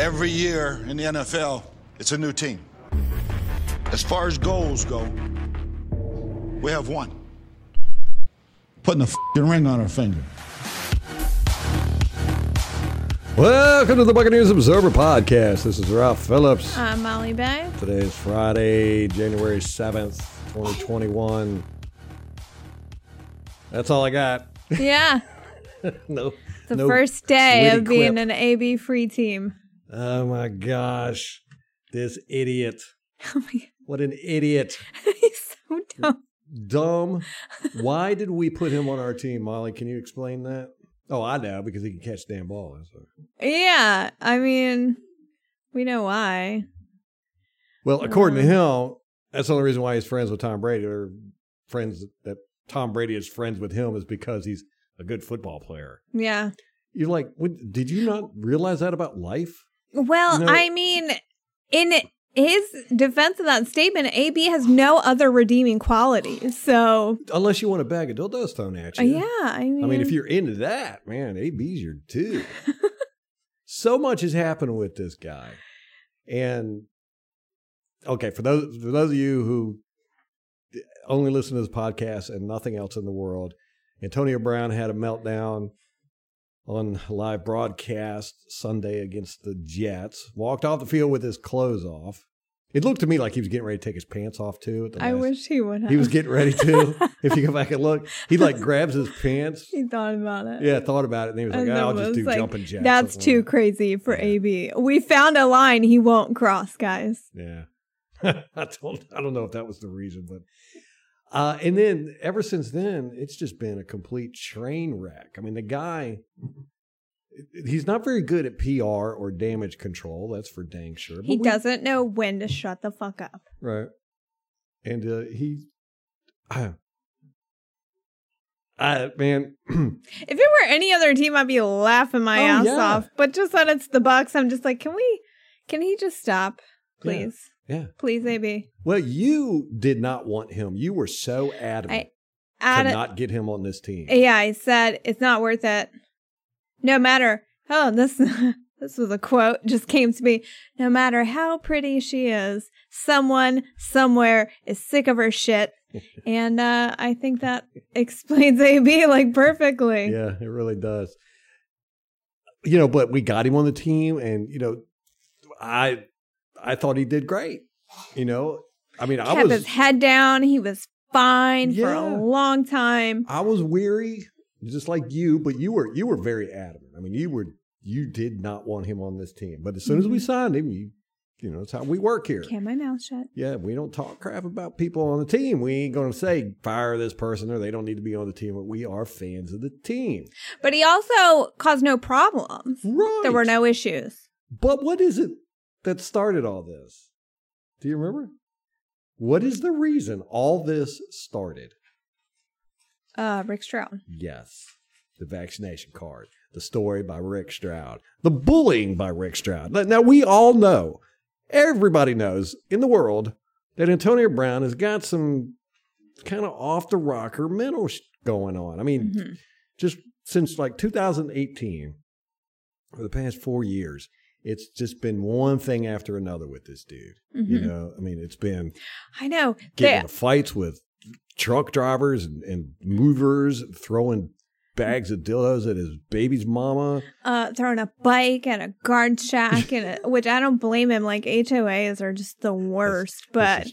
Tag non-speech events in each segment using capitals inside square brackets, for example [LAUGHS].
Every year in the NFL, it's a new team. As far as goals go, we have one. Putting a f***ing ring on our finger. Welcome to the Buccaneers Observer Podcast. This is Ralph Phillips. I'm Molly Bay. Today is Friday, January 7th, 2021. That's all I got. Yeah, [LAUGHS] no. the no first day witty of being quip. an AB free team. Oh my gosh. This idiot. [LAUGHS] Oh my What an idiot. [LAUGHS] He's so dumb. Dumb. [LAUGHS] Why did we put him on our team, Molly? Can you explain that? Oh, I know, because he can catch damn ball. That's what- Yeah, I mean, we know why. Well, according to Uh. him, that's the only reason why he's friends with Tom Brady, or friends that Tom Brady is friends with him is because he's a good football player. Yeah. You're like, did you not realize that about life? Well, No. I mean, in his defense of that statement, AB has no other redeeming qualities. So, Unless you want a bag of dildos thrown at you. yeah, I mean, I mean, if you're into that, man, AB's your dude. [LAUGHS] so much has happened with this guy. And okay, for those for those of you who only listen to this podcast and nothing else in the world, Antonio Brown had a meltdown on live broadcast Sunday against the Jets. Walked off the field with his clothes off. It looked to me like he was getting ready to take his pants off too. At the I last- wish he would have. he was getting ready to. [LAUGHS] if you go back and look, he like grabs his pants. He thought about it. Yeah, thought about it, and he was like, And "Oh, "I'll just do like, jumping jacks." That's too like crazy for Yeah. AB. We found a line he won't cross, guys. Yeah, [LAUGHS] I don't. I don't know if that was the reason, but. Uh, and then ever since then, it's just been a complete train wreck. I mean, the guy, he's not very good at PR or damage control. That's for dang sure. He we- doesn't know when to shut the fuck up. right? And uh, he, I, [CLEARS THROAT] I man, [CLEARS THROAT] If it were any other team, I'd be laughing my Oh, ass yeah. off. But just that it's the Bucks, I'm just like, can we? Can he just stop, please? Yeah. Please, AB. Well, you did not want him. You were so adamant I add to not get him on this team. Yeah, I said it's not worth it. No matter. Oh, this [LAUGHS] this was a quote just came to me. No matter how pretty she is, someone somewhere is sick of her shit. [LAUGHS] and uh, I think that explains [LAUGHS] AB like perfectly. Yeah, it really does. You know, but we got him on the team, and you know, I I thought he did great. You know, I mean, I Kept was his head down. He was fine for a long time. I was weary, just like you, but you were you were very adamant. I mean, you were you did not want him on this team, but as soon as we mm-hmm. signed him, you you know, it's how we work here. Kept my mouth shut. Yeah, we don't talk crap about people on the team. We ain't going to say fire this person or they don't need to be on the team. But we are fans of the team. But he also caused no problems. Right. There were no issues. But what is it that started all this? Do you remember? What is the reason all this started? Uh, Rick Stroud. Yes, the vaccination card, the story by Rick Stroud, the bullying by Rick Stroud. Now- we all know, everybody knows in the world that Antonio Brown has got some kind of off the rocker mental sh- going on. I mean, Mhm. just since like 2018, for the past four years, it's just been one thing after another with this dude. You Mhm. know, I mean, it's been I know. getting They, fights with truck drivers and, and movers, throwing bags of dildos at his baby's mama. uh, throwing a bike at a guard shack, and a, which I don't blame him. Like HOAs are just the worst, but This is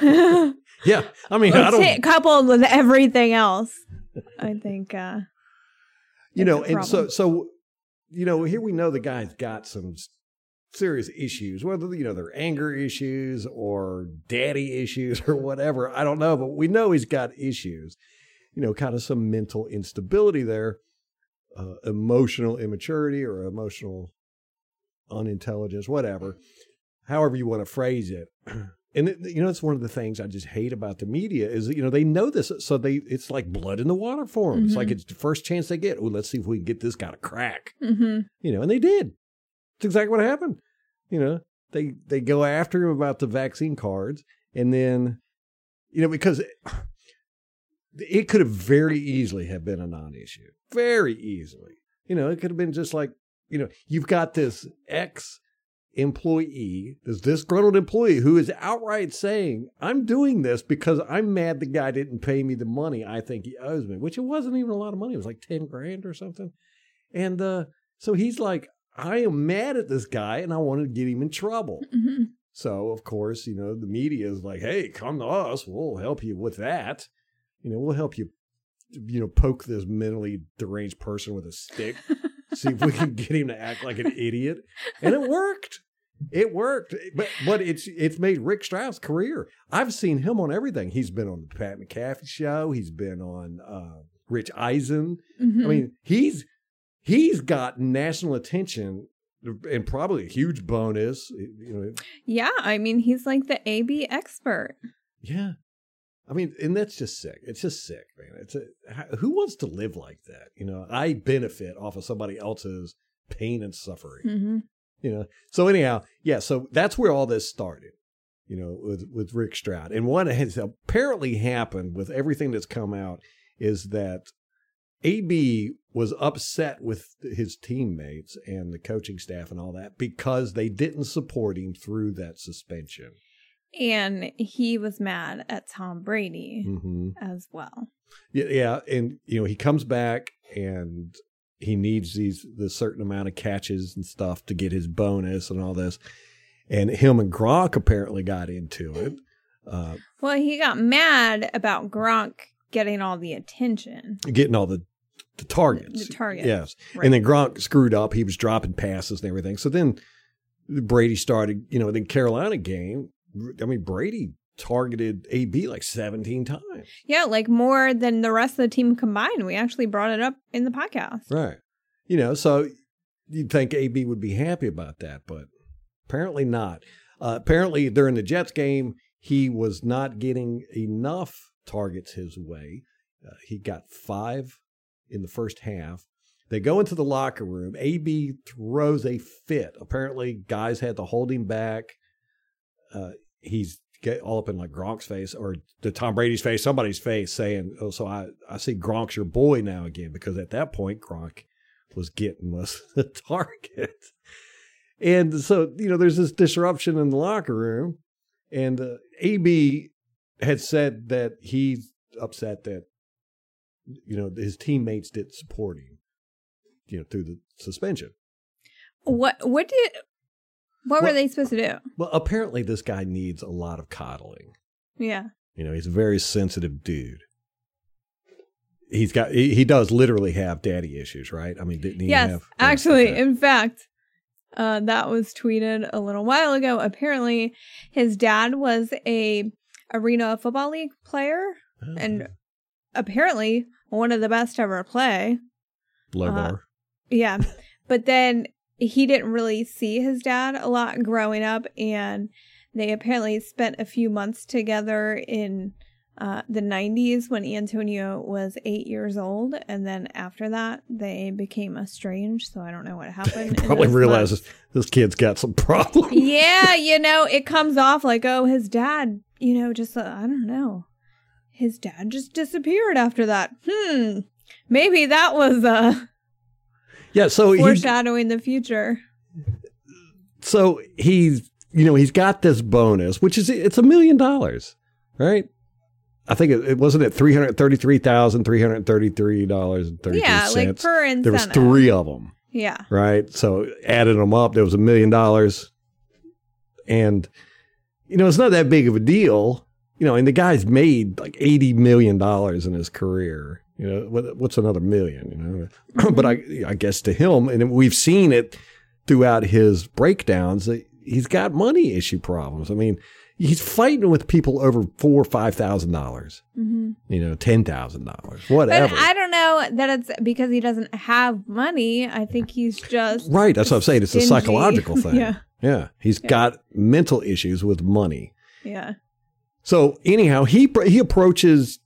true. [LAUGHS] yeah, I mean, I don't. coupled with everything else, I think. Uh, you know, and so so you know, here we know the guy's got some serious issues, whether you know they're anger issues or daddy issues [LAUGHS] or whatever. I don't know, but we know he's got issues. You know, kind of some mental instability there, uh, emotional immaturity or emotional unintelligence, whatever. However you want to phrase it. [CLEARS THROAT] And it, you know, it's one of the things I just hate about the media is that, you know they know this, so they it's like blood in the water for them. It's like Mhm. it's the first chance they get. Oh, let's see if we can get this guy to crack. hmm You know, and they did. It's exactly what happened. You know, they they go after him about the vaccine cards, and then, you know, because it, it could have very easily have been a non-issue, very easily. You know, it could have been just like, you know, you've got this ex employee, this disgruntled employee who is outright saying, I'm doing this because I'm mad the guy didn't pay me the money I think he owes me, which it wasn't even a lot of money. It was like 10 grand or something. And uh, so he's like, I am mad at this guy and I want to get him in trouble. hmm So, of course, you know, the media is like, hey, come to us. We'll help you with that. You know, we'll help you, you know, poke this mentally deranged person with a stick. see if we can [LAUGHS] get him to act like an idiot. And it worked. It worked. But but it's it's made Rick Stroud's career. I've seen him on everything. He's been on the Pat McAfee show. He's been on uh, Rich Eisen. hmm I mean, he's he's got national attention and probably a huge bonus. You know, yeah, I mean, he's like the AB expert. Yeah. I mean, and that's just sick. It's just sick, man. It's a, who wants to live like that? You know, I benefit off of somebody else's pain and suffering. hmm You know. So anyhow, yeah. So that's where all this started. You know, with with Rick Stroud, and what has apparently happened with everything that's come out is that AB was upset with his teammates and the coaching staff and all that because they didn't support him through that suspension. And he was mad at Tom Brady hmm as well. Yeah, yeah, and you know he comes back and he needs these the certain amount of catches and stuff to get his bonus and all this. And him and Gronk apparently got into it. Uh, Well, he got mad about Gronk getting all the attention. getting all the the targets. The targets, Yes. right. And then Gronk screwed up. He was dropping passes and everything. So then Brady started, you know, the Carolina game. I mean, Brady targeted AB like 17 times. Yeah, like more than the rest of the team combined. We actually brought it up in the podcast. Right. You know, so you'd think AB would be happy about that, but apparently not. Uh, apparently, during the Jets game, he was not getting enough targets his way. Uh, he got five in the first half. They go into the locker room. AB throws a fit. Apparently, guys had to hold him back. Uh, he's get all up in like Gronk's face or the Tom Brady's face, somebody's face, saying, "Oh, so I I see Gronk's your boy now again," because at that point Gronk was getting of [LAUGHS] the target, and so you know there's this disruption in the locker room, and uh, AB had said that he's upset that you know his teammates didn't support him, you know, through the suspension. What what did what were they supposed to do? Well, apparently this guy needs a lot of coddling. Yeah. You know, he's a very sensitive dude. He's got he, he does literally have daddy issues, right? I mean, didn't he yes, have actually, okay. in fact, uh, that was tweeted a little while ago. Apparently, his dad was a arena football league player, Oh, and apparently one of the best ever play. low uh, bar. Yeah, but then he didn't really see his dad a lot growing up, and they apparently spent a few months together in uh, the 90s when Antonio was eight years old, and then after that they became estranged. So I don't know what happened. [LAUGHS] Probably realizes months. this kid's got some problems. yeah, [LAUGHS] you know, it comes off like, oh, his dad, you know, just uh, I don't know, his dad just disappeared after that. Hmm, maybe that was uh Yeah, so foreshadowing the future. so he's you know he's got this bonus, which is it's a million dollars, right? I think it, it wasn't at three hundred thirty three thousand three hundred thirty three dollars and thirty three Yeah, like cents. per incentive. there was three of them. Yeah. right? So added them up, there was a million dollars, and you know it's not that big of a deal, you know. And the guy's made like eighty million dollars in his career. You know, what, what's another million? You know, [CLEARS THROAT] but I, I guess to him, and we've seen it throughout his breakdowns. that He's got money issue problems. I mean, he's fighting with people over four or five thousand dollars. hmm You know, ten thousand dollars, But whatever. I don't know that it's because he doesn't have money. I think he's just Right, that's what I'm saying. It's a psychological [LAUGHS] thing. yeah. Yeah, he's Yeah. got mental issues with money. Yeah. So anyhow, he he approaches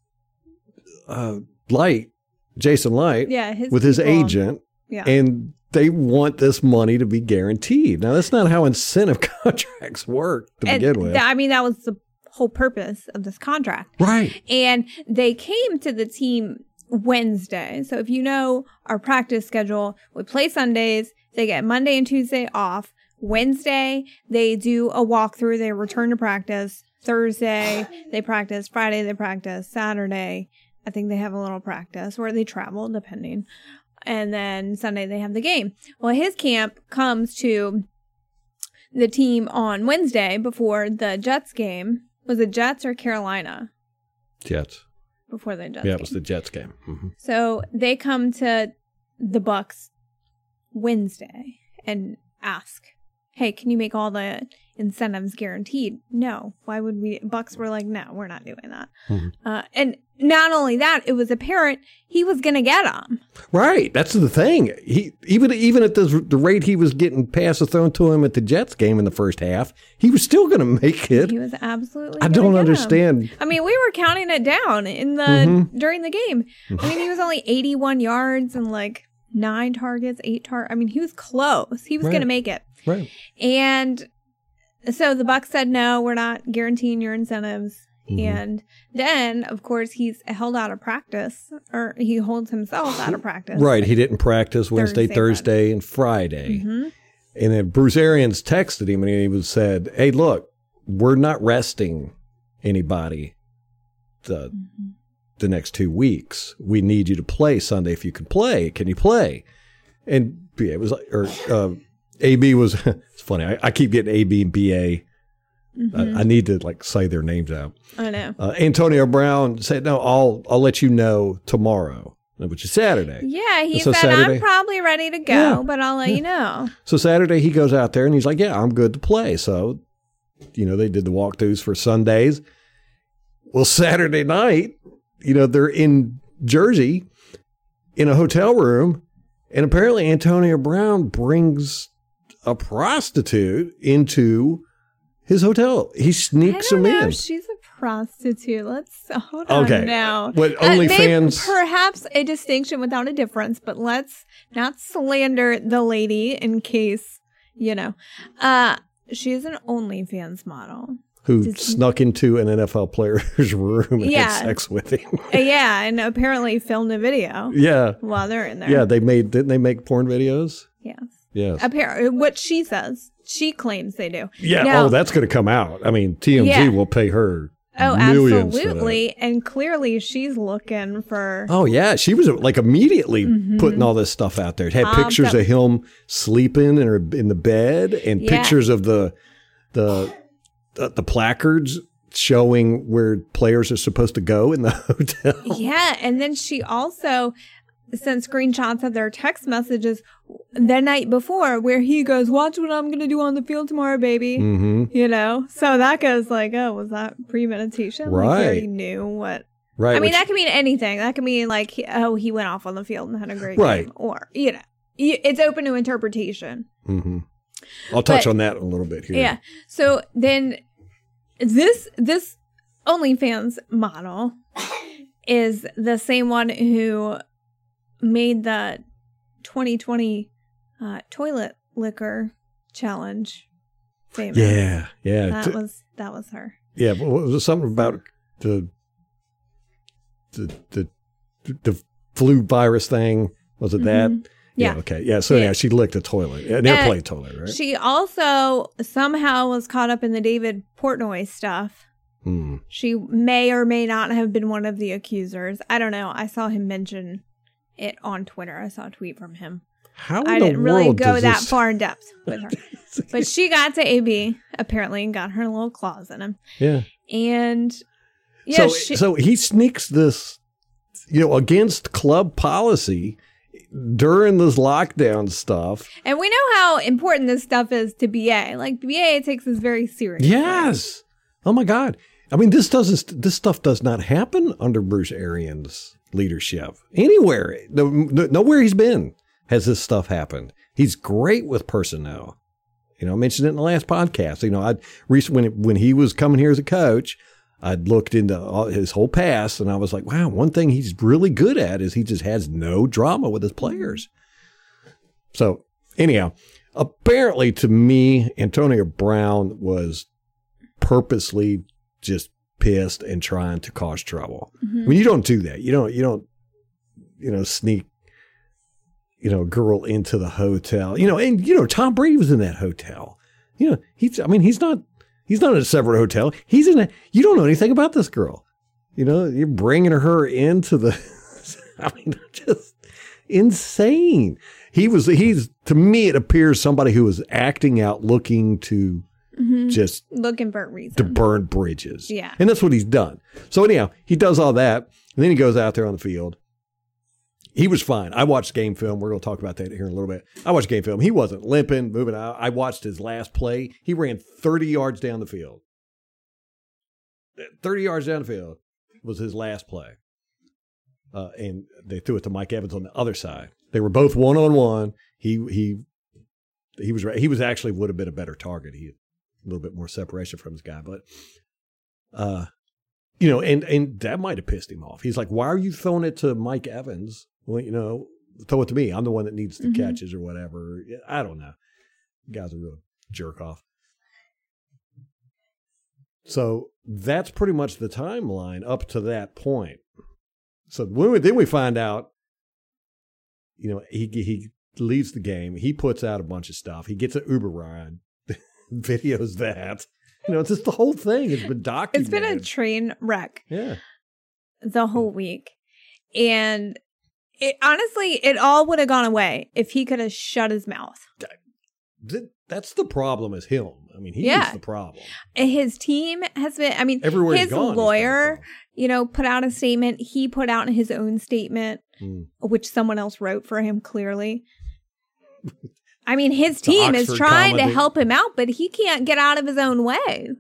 uh, Light, Jason Light, Yeah. His with his people- agent, Yeah. and they want this money to be guaranteed. Now that's not how incentive [LAUGHS] contracts work to And begin with. th- I mean, that was the whole purpose of this contract. right. And they came to the team Wednesday. So if you know our practice schedule, we play Sundays. They get Monday and Tuesday off. Wednesday, they do a walkthrough. They return to practice. Thursday, they practice. Friday, they practice. Saturday, I think they have a little practice or they travel, depending. And then Sunday, they have the game. Well, his camp comes to the team on Wednesday before the Jets game. Was it Jets or Carolina Jets. before the Jets? Yeah, it was the Jets game. hmm So they come to the Bucks Wednesday and ask, "Hey, can you make all the incentives guaranteed?" No. Why would we? Bucks were like, "No, we're not doing that." Mhm. Uh, and not only that, it was apparent he was going to get them. Right. That's the thing. He even even at the, the rate he was getting passes thrown to him at the Jets game in the first half, he was still going to make it. He was absolutely. I don't understand. I mean, we were counting it down in the Mhm. during the game. I mean, he was only 81 yards and like nine targets, eight tar. I mean, he was close. He was Right. going to make it. Right. And so the Bucks said, no, we're not guaranteeing your incentives. Mhm. And then, of course, he's held out of practice, or he holds himself out of [LAUGHS] practice. Right. He didn't practice Wednesday, Thursday, Thursday, and Friday. hmm And then Bruce Arians texted him and he was said, "Hey, look, we're not resting anybody the the next two weeks. We need you to play Sunday if you can play. Can you play?" And BA was like, or uh, AB was. [LAUGHS] it's funny. I, I keep getting AB and BA. I, I need to like say their names out. I know. Uh, Antonio Brown said, "No, I'll I'll let you know tomorrow, which is Saturday." Yeah, he So said, Saturday- I'm probably ready to go, Yeah. but I'll let you know. So Saturday he goes out there and he's like, "Yeah, I'm good to play." So, you know, they did the walkthroughs for Sundays. Well, Saturday night, you know, they're in Jersey in a hotel room, and apparently Antonio Brown brings a prostitute into his hotel. He sneaks him know in. she's a prostitute. Let's hold on Okay. now. What Uh, OnlyFans? perhaps a distinction without a difference, but let's not slander the lady in case, you know. Uh she's an OnlyFans model. who Does- snuck into an NFL player's [LAUGHS] room and Yeah. had sex with him. Uh, yeah, and apparently filmed a video yeah. while they're in there. Yeah, they made didn't they make porn videos? Yes. Yes. Apparently, what she says, she claims they do. Yeah. Now- oh, that's going to come out. I mean, TMZ Yeah. will pay her. Oh, that. absolutely. And clearly she's looking for. Oh yeah, she was like immediately Mhm. putting all this stuff out there. It had Um, pictures so- of him sleeping in her in the bed, and Yeah. pictures of the the the, the placards showing where players are supposed to go in the [LAUGHS] hotel. Yeah. And then she also sent screenshots of their text messages the night before where he goes, Watch what I'm going to do on the field tomorrow, baby. hmm You know? So that goes like, Oh, was that premeditation? Like he already knew what. Right. I mean, which- that could mean anything. That could mean like, he- oh, he went off on the field and had a great Right. game. Or, you know, it's open to interpretation. Mhm. I'll touch But- on that a little bit here. Yeah. So then this this OnlyFans model is the same one who made the 2020 uh, toilet liquor challenge famous. Yeah. Yeah. That was that was her. yeah. but Was there something about the the the the flu virus thing? Was it that? Mhm. Yeah. Okay. Yeah. So yeah, Yeah. she licked a toilet, an airplane toilet, right? She also somehow was caught up in the David Portnoy stuff. Hmm. She may or may not have been one of the accusers. I don't know. I saw him mention it on Twitter. I saw a tweet from him. How in I didn't really go that this- far in depth [LAUGHS] with her. but she got to AB apparently and got her little claws in him. Yeah. And yeah, so she, so he sneaks this, you know, against club policy during this lockdown stuff. and we know how important this stuff is to BA. Like BA takes this very seriously. Yes. Oh my God. I mean, this doesn't. This stuff does not happen under Bruce Arians' leadership anywhere. No, no- nowhere he's been has this stuff happened. He's great with personnel. You know, I mentioned it in the last podcast. You know, I recently when when he was coming here as a coach, I'd looked into all, his whole past, and I was like, wow, one thing he's really good at is he just has no drama with his players. So anyhow, apparently to me, Antonio Brown was purposely just pissed and trying to cause trouble. Mhm. I mean, you don't do that. You don't. You don't. You know, sneak. you know, girl into the hotel. You know, and you know, Tom Brady was in that hotel. You know, he's I mean, he's not he's not in a separate hotel. He's in a you don't know anything about this girl. You know, you're bringing her into the [LAUGHS] I mean, just insane. He was he's to me it appears somebody who was acting out looking to just Looking for a reason. to burn bridges. Yeah. And that's what he's done. So anyhow, he does all that, and then he goes out there on the field. He was fine. I watched game film. We're going to talk about that here in a little bit. I watched game film. He wasn't limping, moving out. I watched his last play. He ran 30 yards down the field. 30 yards down the field was his last play. Uh, and they threw it to Mike Evans on the other side. They were both one on one. He he he was he was actually would have been a better target. He a little bit more separation from this guy, but uh, you know, and and that might have pissed him off. He's like, "Why are you throwing it to Mike Evans? Well, you know, throw it to me. I'm the one that needs the Mhm. catches or whatever." I don't know. The guy's a real jerk off. So that's pretty much the timeline up to that point. So when we, then we find out, you know, he he leaves the game. He puts out a bunch of stuff. He gets an Uber ride, [LAUGHS] videos that. You know, it's just the whole thing has been It's documented. been a train wreck yeah. the whole week. And it honestly, it all would have gone away if he could have shut his mouth. Th- that's the problem. Is him? I mean, he Yeah. is the problem. His team has been, I mean, Everywhere his gone, he's been the lawyer, you know, put out a statement. He put out his own statement, Mm. which someone else wrote for him clearly. [LAUGHS] I mean, his team is trying to help him out, but he can't get out of his own way.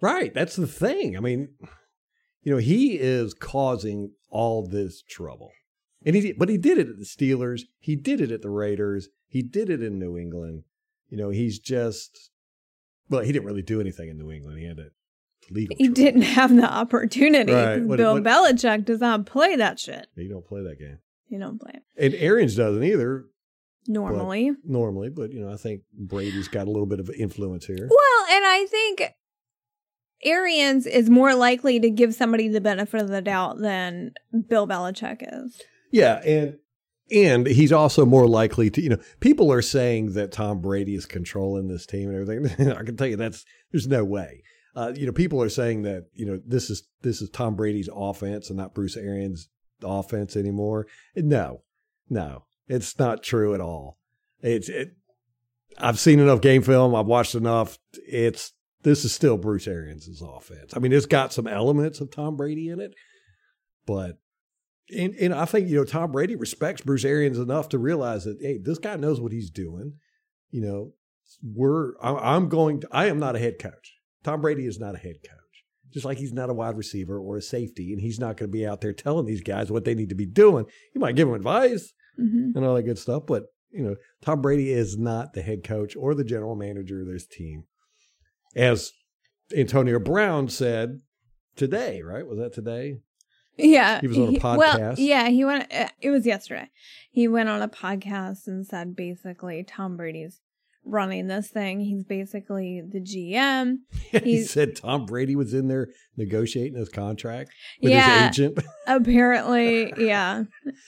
Right. That's the thing. I mean, you know, he is causing all this trouble. And he but he did it at the Steelers. He did it at the Raiders. He did it in New England. You know, he's just well, he didn't really do anything in New England. He had a legal He trouble. didn't have the opportunity. Right. What- Bill what- Belichick does not play that shit. He don't play that game. You don't play it And Arians doesn't either normally. normally, but you know, I think Brady's got a little bit of influence here. Well, and I think Arians is more likely to give somebody the benefit of the doubt than Bill Belichick is. Yeah, and and he's also more likely to, you know, people are saying that Tom Brady is controlling this team and everything. [LAUGHS] I can tell you that's there's no way. Uh, you know, people are saying that you know this is this is Tom Brady's offense and not Bruce Arians' offense anymore. No, no, it's not true at all. It's it. I've seen enough game film. I've watched enough. It's this is still Bruce Arians' offense. I mean, it's got some elements of Tom Brady in it, but and and I think you know Tom Brady respects Bruce Arians enough to realize that hey, this guy knows what he's doing. You know, we're I'm going. To, I am not a head coach. Tom Brady is not a head coach. Just like he's not a wide receiver or a safety, and he's not going to be out there telling these guys what they need to be doing. He might give them advice hmm and all that good stuff, but you know, Tom Brady is not the head coach or the general manager of this team. As Antonio Brown said today, right? Was that today? Yeah, He was on a Well, podcast? yeah, he went. uh, It was yesterday. He went on a podcast and said basically Tom Brady's running this thing. He's basically the GM. [LAUGHS] he said Tom Brady was in there negotiating his contract with Yeah. his agent. [LAUGHS] Apparently, yeah.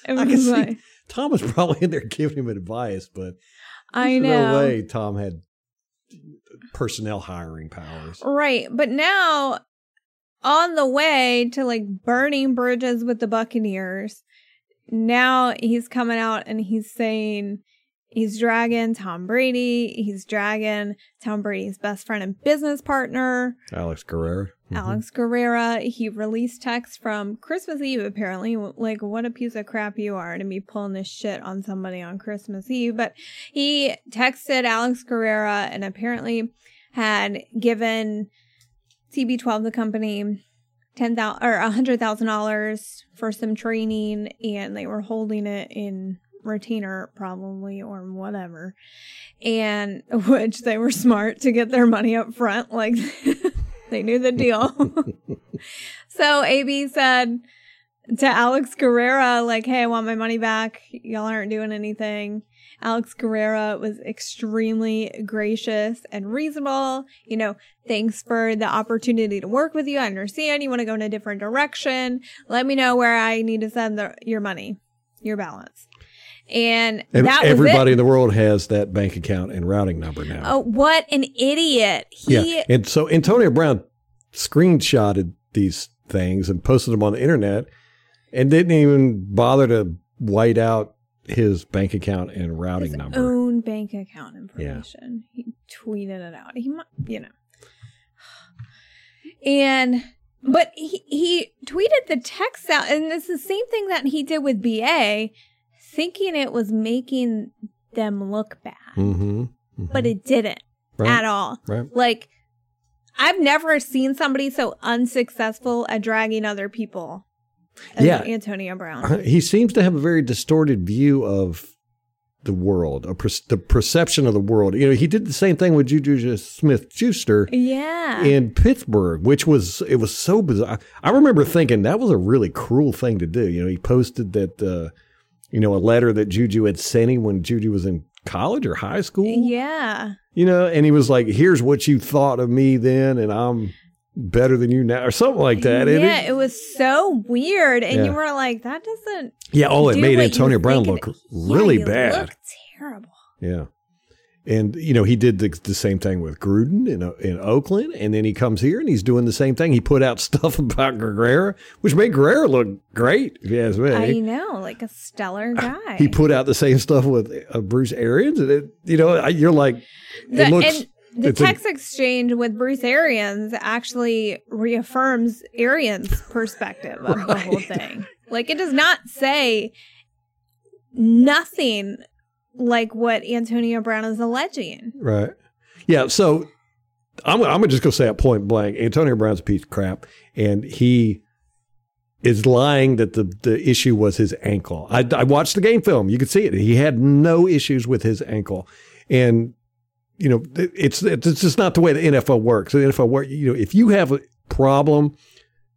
It I can was see like, Tom was [LAUGHS] probably in there giving him advice, but I know. no way Tom had personnel hiring powers. Right. But now on the way to like burning bridges with the Buccaneers, now he's coming out and he's saying he's dragging Tom Brady. He's dragging Tom Brady's best friend and business partner, Alex Guerrero. Mhm. Alex Guerrero. He released text from Christmas Eve, apparently. Like, what a piece of crap you are to be pulling this shit on somebody on Christmas Eve. But he texted Alex Guerrero and apparently had given TB12, the company, ten thousand or a hundred thousand dollars for some training, and they were holding it in retainer probably or whatever. And [LAUGHS] which they were smart to get their money up front like [LAUGHS] they knew the deal. [LAUGHS] So ab said to alex guerrero like hey i want my money back. Y'all aren't doing anything. Alex guerrera was extremely gracious and reasonable. You know thanks for the opportunity to work with you. I understand. You want to go in a different direction. Let me know where i need to send the, your money your balance And, everybody in the world has that bank account and routing number now. Oh, what an idiot. He yeah. And so Antonio Brown screenshotted these things and posted them on the internet and didn't even bother to white out his bank account and routing his number. own bank account information. He tweeted it out. He, mu- you know, [SIGHS] and but he he tweeted the text out, and it's the same thing that he did with BA, thinking it was making them look bad, Mm-hmm. but it didn't Right. at all. Right. Like. I've never seen somebody so unsuccessful at dragging other people as Yeah. Antonio Brown. He seems to have a very distorted view of the world, a per- the perception of the world. You know, he did the same thing with Juju Smith Schuster Yeah. in Pittsburgh, which was it was so bizarre. I remember thinking that was a really cruel thing to do. You know, he posted that uh, you know a letter that Juju had sent him when Juju was in college or high school. yeah. You know, and he was like, "Here's what you thought of me then, and I'm better than you now," or something like that. Yeah, it- it was so weird, and you were like, "That doesn't." yeah. Oh, it made Antonio Brown look Yeah, really you bad. terrible. Yeah. And, you know, he did the, the same thing with Gruden in, in Oakland. And then he comes here and he's doing the same thing. He put out [LAUGHS] stuff about Guerrero, which made Guerrero look great, if you ask me. I know, like a stellar guy. he put out the same stuff with uh, Bruce Arians. And, it, you know, I- you're like, the, looks. and the it's a- text exchange with Bruce Arians actually reaffirms Arians' perspective of the whole thing. Like it does not say nothing like what Antonio Brown is alleging. Right. Yeah. So I'm, I'm just going to just go say it point blank. Antonio Brown's a piece of crap, and he is lying that the, the issue was his ankle. I, I watched the game film. You could see it. He had no issues with his ankle. And, you know, it's, it's just not the way the NFL works. The NFL work, you know, if you have a problem,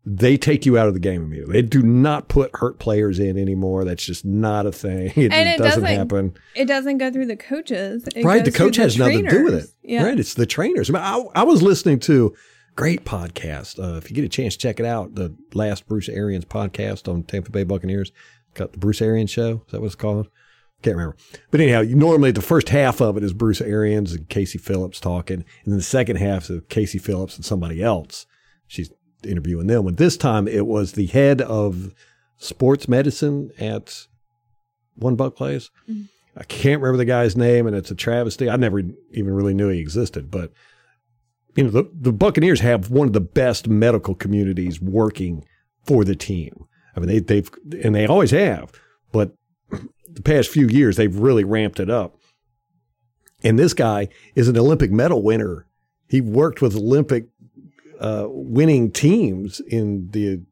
they take you out of the game immediately. They do not put hurt players in anymore. That's just not a thing. [LAUGHS] It, And it doesn't, doesn't- happen It doesn't go through the coaches. It right. The coach has nothing to do with it. Yeah. Right. It's the trainers. I, mean, I, I was listening to great podcast. Uh, if you get a chance, check it out. The last Bruce Arians podcast on Tampa Bay Buccaneers. Got the Bruce Arians show. Is that what it's called? Can't remember. But anyhow, you- normally the first half of it is Bruce Arians and Casey Phillips talking, and then the second half is Casey Phillips and somebody else. She's interviewing them. And this time it was the head of sports medicine at One Buck Place. Mm-hmm. I can't remember the guy's name, and it's a travesty. I never even really knew he existed, but you know, the, the Buccaneers have one of the best medical communities working for the team. I mean, they, they've and they always have, but the past few years they've really ramped it up. And this guy is an Olympic medal winner. He worked with Olympic uh, winning teams in the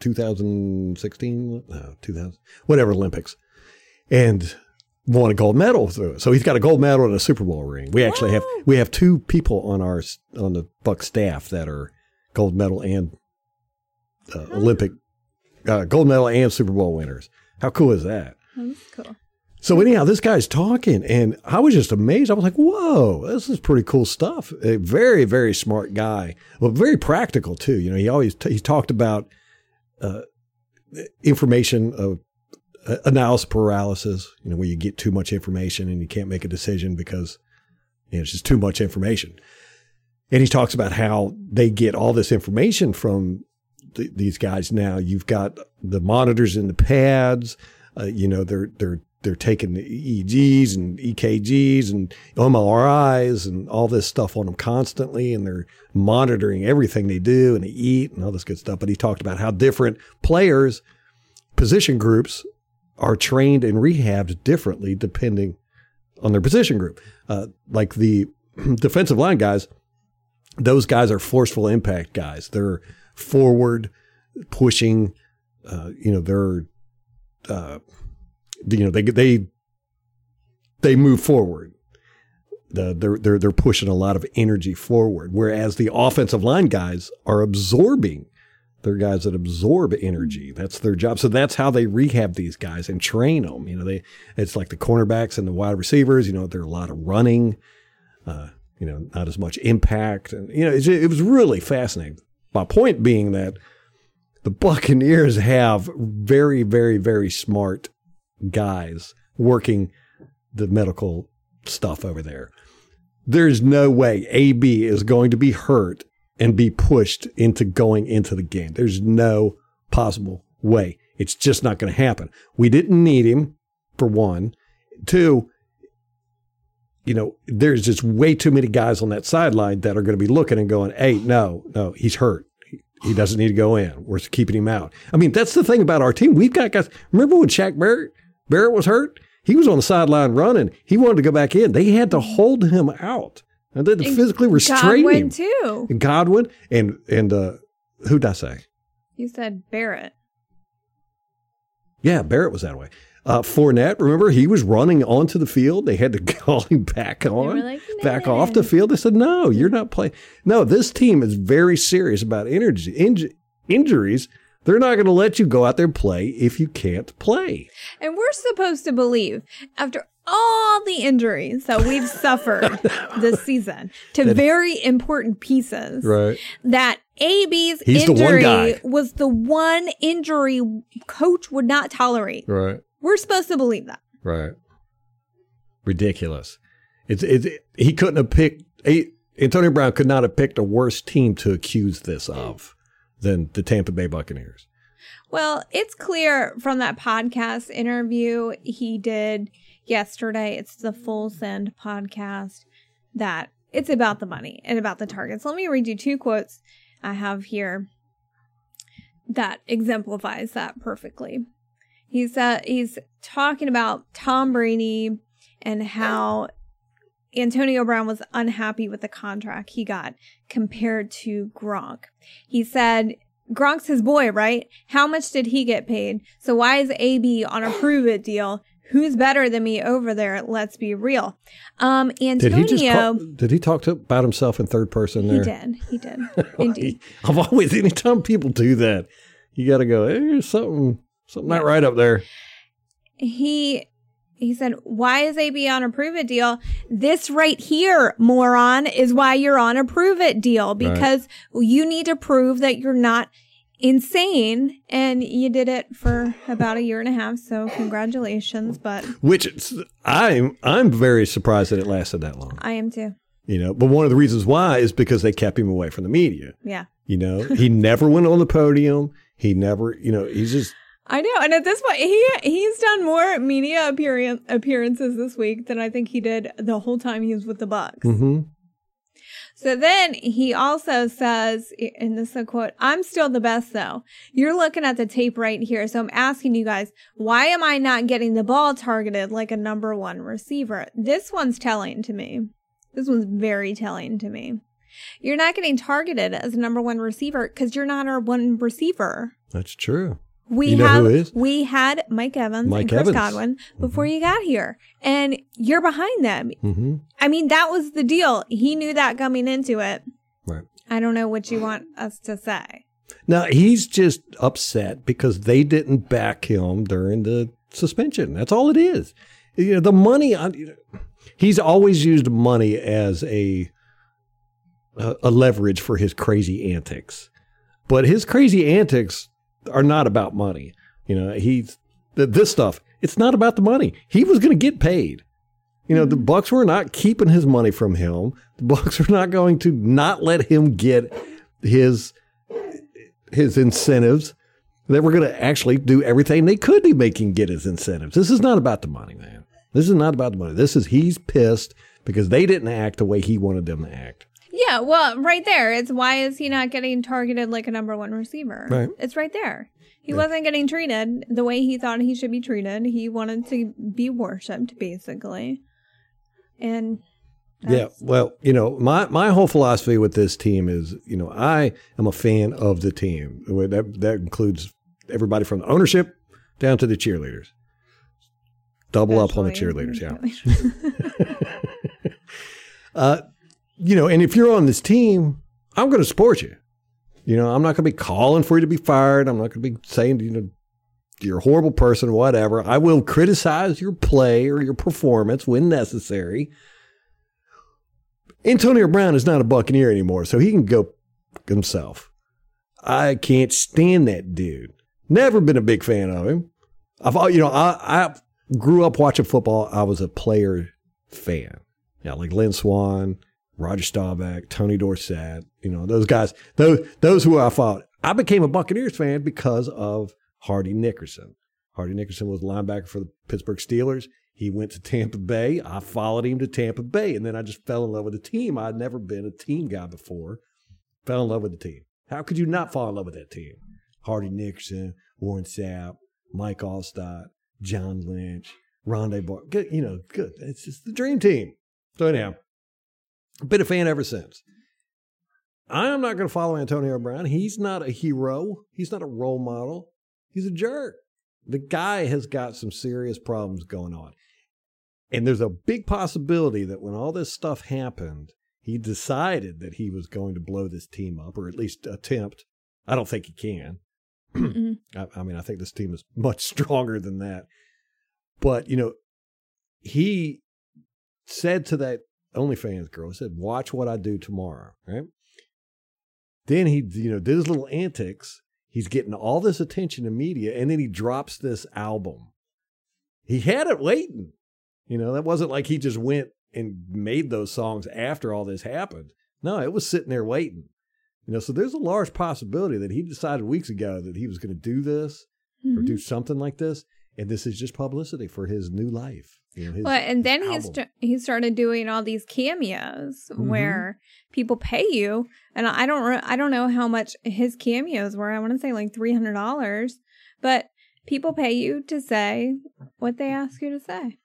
2016, no, 2000, whatever Olympics, and won a gold medal through it. So he's got a gold medal and a Super Bowl ring. We actually have we have two people on our on the Buck staff that are gold medal and uh, Olympic uh, gold medal and Super Bowl winners. How cool is that? That's cool. So anyhow, this guy's talking, and I was just amazed. I was like, "Whoa, this is pretty cool stuff." A very, very smart guy. Well, very practical too. You know, he always t- he talked about uh, information of uh, analysis paralysis. You know, where you get too much information and you can't make a decision because you know, it's just too much information. And he talks about how they get all this information from th- these guys now. You've got the monitors in the pads. Uh, you know, they're they're they're taking the EEGs and EKGs and MRIs and all this stuff on them constantly, and they're monitoring everything they do and they eat and all this good stuff. But he talked about how different players, position groups, are trained and rehabbed differently depending on their position group. Uh, like the [CLEARS THROAT] defensive line guys, those guys are forceful impact guys. They're forward pushing. Uh, you know, they're uh, you know they they they move forward. The, they're they're they're pushing a lot of energy forward, whereas the offensive line guys are absorbing. They're guys that absorb energy. That's their job. So that's how they rehab these guys and train them. You know, they it's like the cornerbacks and the wide receivers. You know, there are a lot of running. Uh, you know, not as much impact, and you know, it, it was really fascinating. My point being that the Buccaneers have very, very, very smart guys working the medical stuff over there. There's no way AB is going to be hurt and be pushed into going into the game. There's no possible way. It's just not going to happen. We didn't need him for one. Two, you know, there's just way too many guys on that sideline that are going to be looking and going, hey, no, no, he's hurt. He doesn't need to go in. We're keeping him out. I mean, that's the thing about our team. We've got guys. Remember when Shaq Barrett Barrett was hurt? He was on the sideline running. He wanted to go back in. They had to hold him out. And they had to And physically restrain him. Godwin him. too. And Godwin and and uh, who did I say? You said Barrett. Yeah, Barrett was that way. Uh, Fournette, remember he was running onto the field. They had to [LAUGHS] call him back on, like, back off the field. They said, "No, you're not playing." No, this team is very serious about energy, inj- injuries. They're not going to let you go out there and play if you can't play. And we're supposed to believe, after all the injuries that we've [LAUGHS] suffered this season to very important pieces, Right. that AB's He's injury guy. was the one injury coach would not tolerate. Right. We're supposed to believe that. Right. Ridiculous. It's it's he couldn't have picked he, Antonio Brown could not have picked a worse team to accuse this of than the Tampa Bay Buccaneers. Well, it's clear from that podcast interview he did yesterday. It's the Full Send podcast that it's about the money and about the targets. Let me read you two quotes I have here that exemplifies that perfectly. He's uh, he's talking about Tom Brady and how Antonio Brown was unhappy with the contract he got compared to Gronk. He said Gronk's his boy, right? How much did he get paid? So why is AB on a prove it deal? Who's better than me over there? Let's be real. Um, Did Antonio, he just call, did he talk to, about himself in third person There, he did, he did, [LAUGHS] indeed. I've always anytime people do that, you got to go. Hey, there's something something not right up there. he he said, "Why is AB on a prove it deal? This right here, moron, is why you're on a prove it deal because you need to prove that you're not insane, and you did it for about a year and a half. So congratulations, but Which I'm I'm very surprised that it lasted that long. I am too. You know, but one of the reasons why is because they kept him away from the media. Yeah." You know, [LAUGHS] he never went on the podium. He never, you know, he's just I know, and at this point, he he's done more media appearance, appearances this week than I think he did the whole time he was with the Bucks. mhm. So then he also says, and this is a quote, I'm still the best though. You're looking at the tape right here. So I'm asking you guys, why am I not getting the ball targeted like a number one receiver? This one's telling to me. This one's very telling to me. You're not getting targeted as a number one receiver because you're not our one receiver. that's true. We You know have we had Mike Evans Mike and Chris Evans. Godwin before you got here, and you're behind them. hmm I mean, that was the deal. He knew that coming into it. Right. I don't know what you want us to say. Now he's just upset because they didn't back him during the suspension. That's all it is. You know, the money. He's always used money as a a leverage for his crazy antics, but his crazy antics are not about money. You know, he's this stuff. It's not about the money. He was going to get paid. You know, the mm-hmm. Bucks were not keeping his money from him. The Bucks [LAUGHS] were not going to not let him get his his incentives. They were going to actually do everything they could to make him get his incentives. This is not about the money, man. This is not about the money. This is he's pissed because they didn't act the way he wanted them to act. Yeah, well, right there. It's why is he not getting targeted like a number one receiver? Right. It's right there. He wasn't getting treated the way he thought he should be treated. He wanted to be worshipped, basically. And Yeah, well, you know, my my whole philosophy with this team is, you know, I am a fan of the team. That that includes everybody from the ownership down to the cheerleaders. Double up on the cheerleaders, yeah. [LAUGHS] Uh, you know, and if you're on this team, I'm going to support you. You know, I'm not going to be calling for you to be fired. I'm not going to be saying, you know, you're a horrible person, or whatever. I will criticize your play or your performance when necessary. Antonio Brown is not a Buccaneer anymore, so he can go himself. I can't stand that dude. Never been a big fan of him. I've, you know, I, I grew up watching football. I was a player fan. Yeah, like Lynn Swann, Roger Staubach, Tony Dorsett, you know, those guys, those, those who I fought. I became a Buccaneers fan because of Hardy Nickerson. Hardy Nickerson was a linebacker for the Pittsburgh Steelers. He went to Tampa Bay. I followed him to Tampa Bay, and then I just fell in love with the team. I'd never been a team guy before. Fell in love with the team. How could you not fall in love with that team? Hardy Nickerson, Warren Sapp, Mike Alstott, John Lynch, Rondé Bar. Good, you know, good. It's just the dream team. So anyhow, been a fan ever since. I'm not going to follow Antonio Brown. He's not a hero. He's not a role model. He's a jerk. The guy has got some serious problems going on. And there's a big possibility that when all this stuff happened, he decided that he was going to blow this team up or at least attempt. I don't think he can. [CLEARS THROAT] I, I mean, I think this team is much [LAUGHS] stronger than that. But, you know, he said to that OnlyFans girl, he said, watch what I do tomorrow, right? Then he, you know, did his little antics. He's getting all this attention in media, and then he drops this album. He had it waiting. You know, that wasn't like he just went and made those songs after all this happened. No, it was sitting there waiting. You know, so there's a large possibility that he decided weeks ago that he was going to do this Mm-hmm. or do something like this, and this is just publicity for his new life. You know, his Well, and then he's st- he started doing all these cameos Mhm. where people pay you, and I don't re- I don't know how much his cameos were. I want to say like three hundred dollars, but people pay you to say what they ask you to say,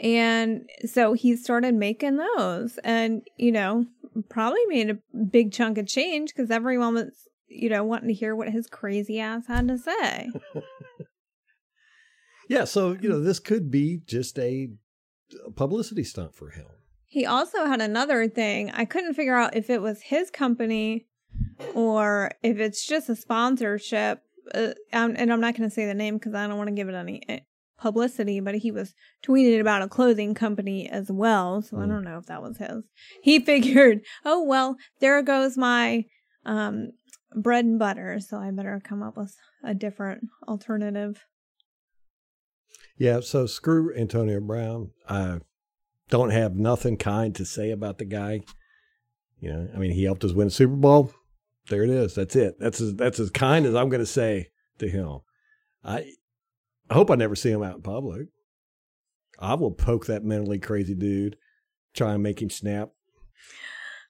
and so he started making those, and you know probably made a big chunk of change because everyone was you know wanting to hear what his crazy ass had to say. [LAUGHS] Yeah, so you know, this could be just a publicity stunt for him. He also had another thing. I couldn't figure out if it was his company or if it's just a sponsorship. Uh, um, and I'm not going to say the name because I don't want to give it any eh, publicity, but he was tweeting about a clothing company as well. So I Hmm. don't know if that was his. He [LAUGHS] figured, oh, well, there goes my um, bread and butter. So I better come up with a different alternative. Yeah, so screw Antonio Brown. I don't have nothing kind to say about the guy. You know, I mean, he helped us win a Super Bowl. There it is. That's it. That's as that's as kind as I'm going to say to him. I I hope I never see him out in public. I will poke that mentally crazy dude, try and make him snap.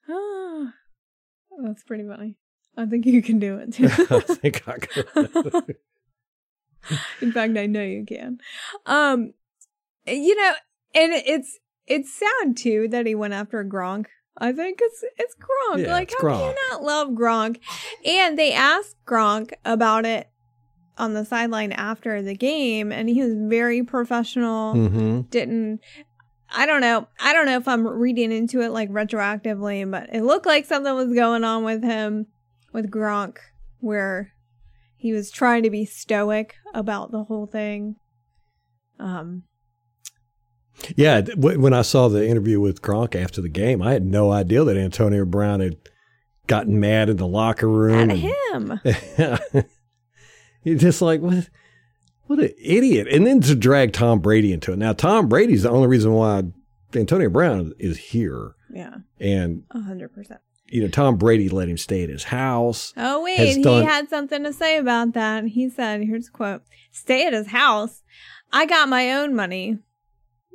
Ah, [SIGHS] that's pretty funny. I think you can do it [LAUGHS] I too. think I could. [LAUGHS] [LAUGHS] [LAUGHS] In fact, I know you can. Um, you know, and it's it's sad too that he went after Gronk. I think it's it's Gronk. Yeah, like, it's how Gronk. can you not love Gronk? And they asked Gronk about it on the sideline after the game, and he was very professional. mm-hmm. Didn't. I don't know. I don't know if I'm reading into it like retroactively, but it looked like something was going on with him, with Gronk, where he was trying to be stoic about the whole thing. Um, Yeah, when I saw the interview with Gronk after the game, I had no idea that Antonio Brown had gotten mad in the locker room. at and- him. [LAUGHS] You're just like, what? What an idiot! And then to drag Tom Brady into it. Now, Tom Brady's the only reason why Antonio Brown is here, Yeah, and a hundred percent. You know, Tom Brady let him stay at his house. Oh wait, Has he had something to say about that. He said, "Here's a quote: Stay at his house. I got my own money,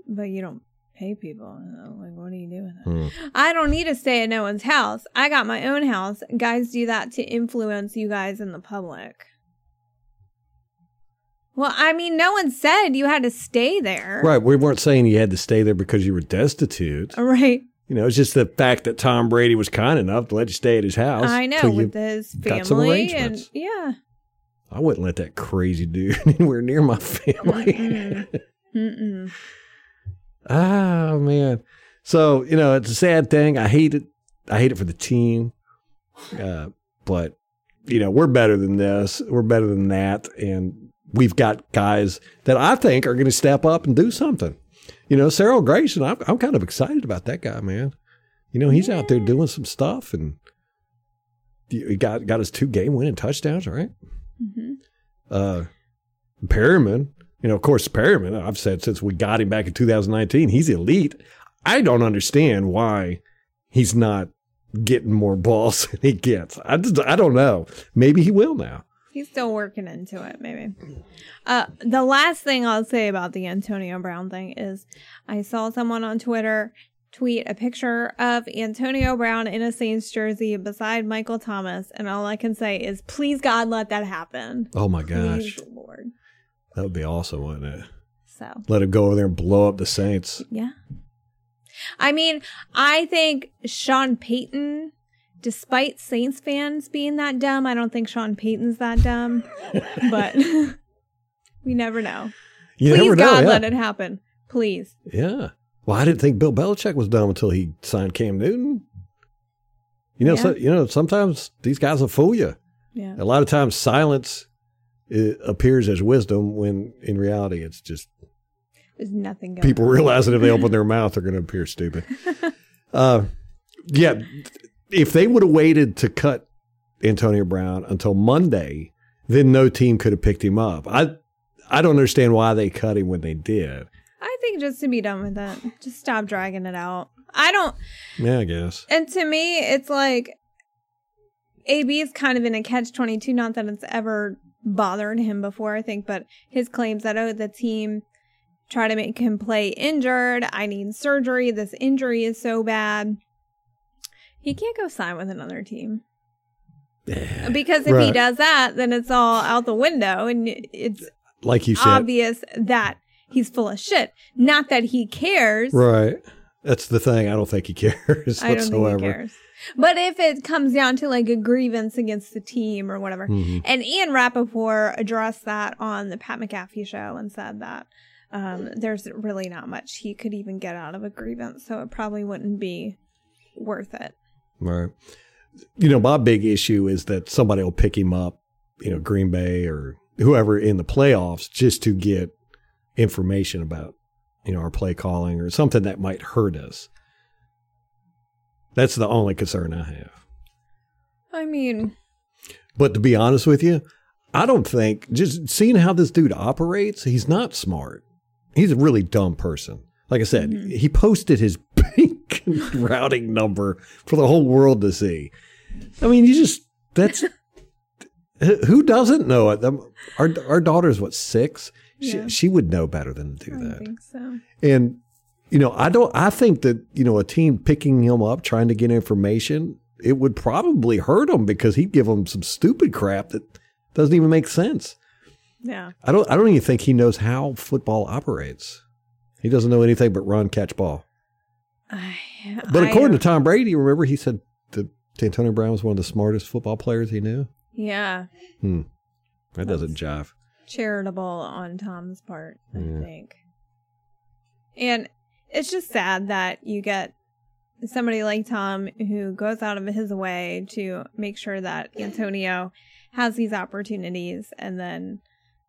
but you don't pay people. Like, what do you do with it? Hmm. I don't need to stay at no one's house. I got my own house. Guys do that to influence you guys in the public." Well, I mean, no one said you had to stay there. Right? We weren't saying you had to stay there because you were destitute. Right. You know, it's just the fact that Tom Brady was kind enough to let you stay at his house. I know with his family and yeah. I wouldn't let that crazy dude [LAUGHS] anywhere near my family. Mm-mm. Mm-mm. [LAUGHS] oh man. So, you know, it's a sad thing. I hate it. I hate it for the team. Uh, but you know, we're better than this. We're better than that. And we've got guys that I think are going to step up and do something. You know, Cyril Grayson, I'm, I'm kind of excited about that guy, man. You know, he's out there doing some stuff and he got, got his two game winning touchdowns, right? Mhm. uh Perryman, You know, of course, Perryman, I've said since we got him back in 2019, he's elite. I don't understand why he's not getting more [LAUGHS] balls than he gets. I just, I don't know. Maybe he will now. He's still working into it, maybe. Uh, the last thing I'll say about the Antonio Brown thing is I saw someone on Twitter tweet a picture of Antonio Brown in a Saints jersey beside Michael Thomas, and all I can say is, please God, let that happen. Oh my gosh. Please, Lord. That would be awesome, wouldn't it? So, Let him go over there and blow up the Saints. yeah. I mean, I think Sean Payton, despite Saints fans being that dumb, I don't think Sean Payton's that dumb, [LAUGHS] but [LAUGHS] we never know. You Please, never know. God, yeah. let it happen. Please. Yeah. Well, I didn't think Bill Belichick was dumb until he signed Cam Newton. You know, Yeah. so, you know, sometimes these guys will fool you. Yeah. A lot of times, silence uh, appears as wisdom when in reality it's just There's nothing going people on. realize that if they open [LAUGHS] their mouth, they're going to appear stupid. uh, yeah, if they would have waited to cut Antonio Brown until Monday, then no team could have picked him up. I I don't understand why they cut him when they did. I think just to be done with it, just stop dragging it out. I don't, Yeah, I guess. and to me, it's like AB is kind of in a catch 22. Not that it's ever bothered him before, I think, but his claims that, oh, the team try to make him play injured. I need surgery. This injury is so bad. He can't go sign with another team. Because if he does that, then it's all out the window and it's Like you said, obvious that he's full of shit. Not that he cares. right? That's the thing. I don't think he [LAUGHS] cares I don't whatsoever. think he cares. But if it comes down to like a grievance against the team or whatever, Mhm. and Ian Rapoport addressed that on the Pat McAfee show and said that um, there's really not much he could even get out of a grievance, so it probably wouldn't be worth it. Right. You know, my big issue is that somebody will pick him up, you know, Green Bay or whoever in the playoffs just to get information about, you know, our play calling or something that might hurt us. That's the only concern I have. I mean, But to be honest with you, I don't think just seeing how this dude operates, he's not smart. He's a really dumb person. Like I said, mm-hmm. he posted his [LAUGHS] pink [LAUGHS] routing number for the whole world to see. I mean, you just that's [LAUGHS] who doesn't know it. Um, Our our daughter's what six. Yeah. She she would know better than to do I that. think so. And you know, I don't. I think that you know a team picking him up, trying to get information, it would probably hurt him because he'd give them some stupid crap that doesn't even make sense. Yeah. I don't. I don't even think he knows how football operates. He doesn't know anything but run, catch ball. I, But according to Tom Brady, remember he said that Antonio Brown was one of the smartest football players he knew. yeah, hmm. That doesn't jive. charitable on Tom's part, I Yeah. think. And it's just sad that you get somebody like Tom who goes out of his way to make sure that Antonio has these opportunities and then,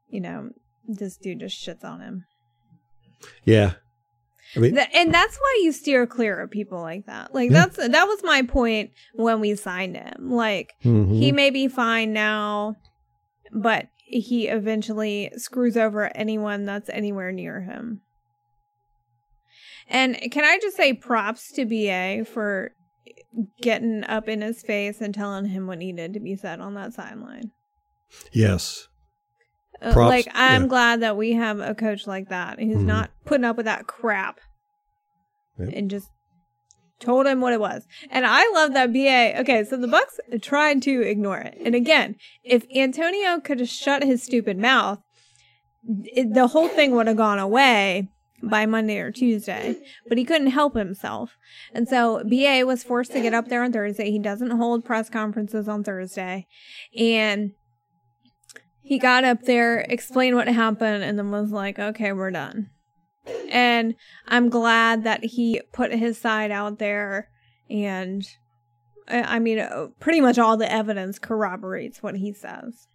you know, this dude just shits on him. Yeah. I mean, Th- and that's why you steer clear of people like that. Like Yeah. that's that was my point when we signed him. Like mhm. he may be fine now, but he eventually screws over anyone that's anywhere near him. And can I just say props to BA for getting up in his face and telling him what needed to be said on that sideline. yes. Uh, Props, like I'm yeah. glad that we have a coach like that who's Mhm. not putting up with that crap Yep. and just told him what it was. And I love that BA. Okay, so the Bucs tried to ignore it. And again, if Antonio could have shut his stupid mouth, it, the whole thing would have gone away by Monday or Tuesday. But he couldn't help himself. And so BA was forced to get up there on Thursday. He doesn't hold press conferences on Thursday. And he got up there, explained what happened, and then was like, okay, we're done. And I'm glad that he put his side out there. And I mean, uh, pretty much all the evidence corroborates what he says.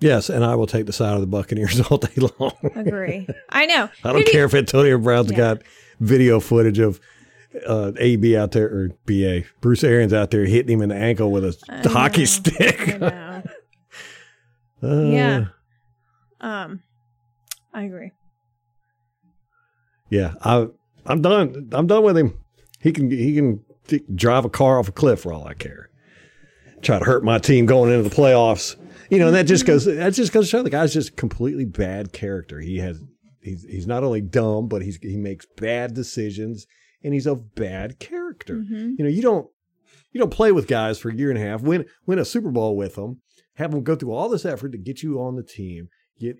Yes, and I will take the side of the Buccaneers [LAUGHS] all day long. Agree. I know. [LAUGHS] I don't you- care if Antonio Brown's Yeah. got video footage of uh, AB out there or BA Bruce Arians out there hitting him in the ankle with a I hockey know. stick. [LAUGHS] Uh, Yeah. Um, I agree. Yeah, I I'm done. I'm done with him. He can he can t- drive a car off a cliff for all I care. Try to hurt my team going into the playoffs. You know, and that just goes that just goes to show the guy's just completely bad character. He has he's he's not only dumb, but he's he makes bad decisions and he's of bad character. Mhm. You know, you don't you don't play with guys for a year and a half, win win a Super Bowl with them, have them go through all this effort to get you on the team. You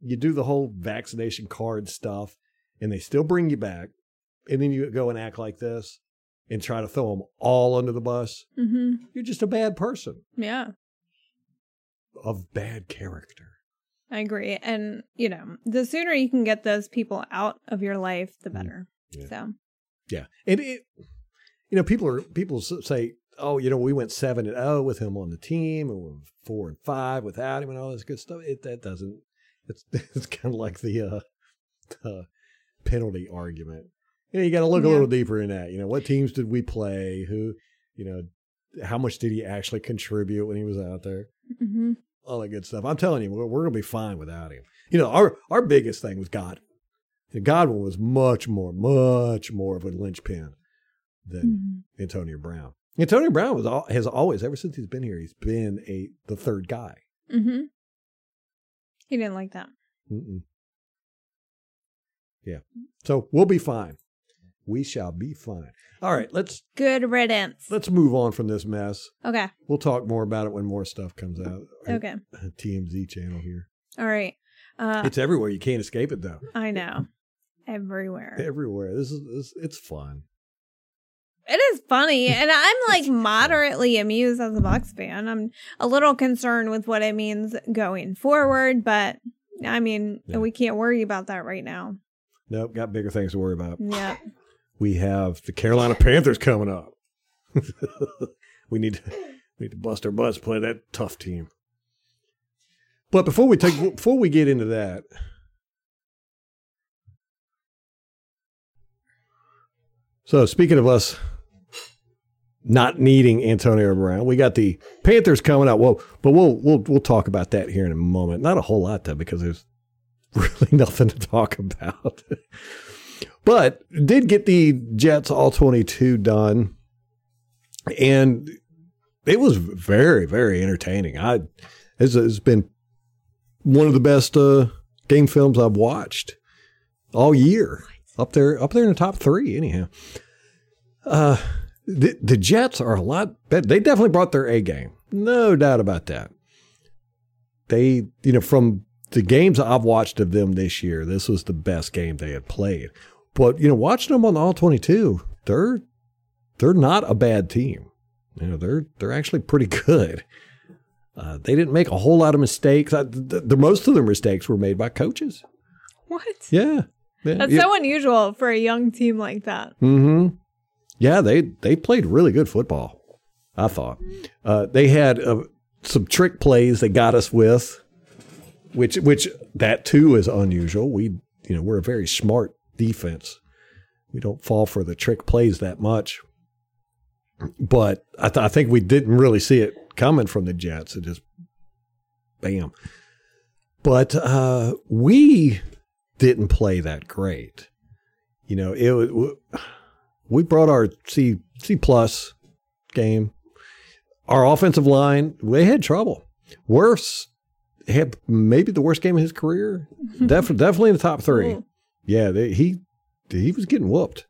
you do the whole vaccination card stuff, and they still bring you back, and then you go and act like this and try to throw them all under the bus. hmm You're just a bad person Yeah, of bad character. I agree. And you know, the sooner you can get those people out of your life, the Mm. better. Yeah. So Yeah, and it, you know, people are people say, oh, you know, we went seven and zero with him on the team, and we're four and five without him, and all this good stuff. It that doesn't. It's [LAUGHS] it's kind of like the uh, the penalty argument. You know, you got to look a little deeper in that. You know, what teams did we play? Who, you know, how much did he actually contribute when he was out there? hmm All that good stuff. I'm telling you, we're, we're gonna be fine without him. You know, our our biggest thing was Godwin. And Godwin was much more, much more of a linchpin than hmm Antonio Brown. Antonio Brown was all, has always, ever since he's been here, he's been a the third guy. hmm He didn't like that. Mm-mm. Yeah, so we'll be fine. We shall be fine. All right, let's Good riddance. let's move on from this mess. Okay. We'll talk more about it when more stuff comes out. Okay. [LAUGHS] TMZ channel here. All right. Uh, It's everywhere. You can't escape it though. I know. Everywhere. Everywhere. This is this, it's fun. It is funny, and I'm like moderately amused as a Bucs fan. I'm a little concerned with what it means going forward, but I mean, Yeah. we can't worry about that right now. Nope, got bigger things to worry about. Yeah. We have the Carolina Panthers coming up. [LAUGHS] we need to we need to bust our butts, play that tough team. But before we take before we get into that, so speaking of us not needing Antonio Brown, we got the Panthers coming up. Well, but we'll we'll we'll talk about that here in a moment. Not a whole lot though, because there's [LAUGHS] really nothing to talk about. [LAUGHS] but did get the Jets all 22 done. And it was very, very entertaining. I it's, it's been one of the best uh, game films I've watched all year. Up there, up there in the top three, anyhow. Uh, the, the Jets are a lot better. They definitely brought their A game, no doubt about that. They, you know, from the games I've watched of them this year, this was the best game they had played. But you know, watching them on the all twenty two, they're they're not a bad team. You know, they're they're actually pretty good. Uh, they didn't make a whole lot of mistakes. I, the, the most of their mistakes were made by coaches. What? Yeah, yeah. That's yeah. so unusual for a young team like that. Mm-hmm. Yeah, they they played really good football. I thought uh, they had uh, some trick plays they got us with, which which that too is unusual. We you know we're a very smart defense. We don't fall for the trick plays that much. But I, th- I think we didn't really see it coming from the Jets. It just bam. But uh, we didn't play that great. You know, it was we brought our C C plus game. Our offensive line, they had trouble. Wirfs, had maybe the worst game of his career. [LAUGHS] Def- definitely in the top three. Yeah, they, he he was getting whooped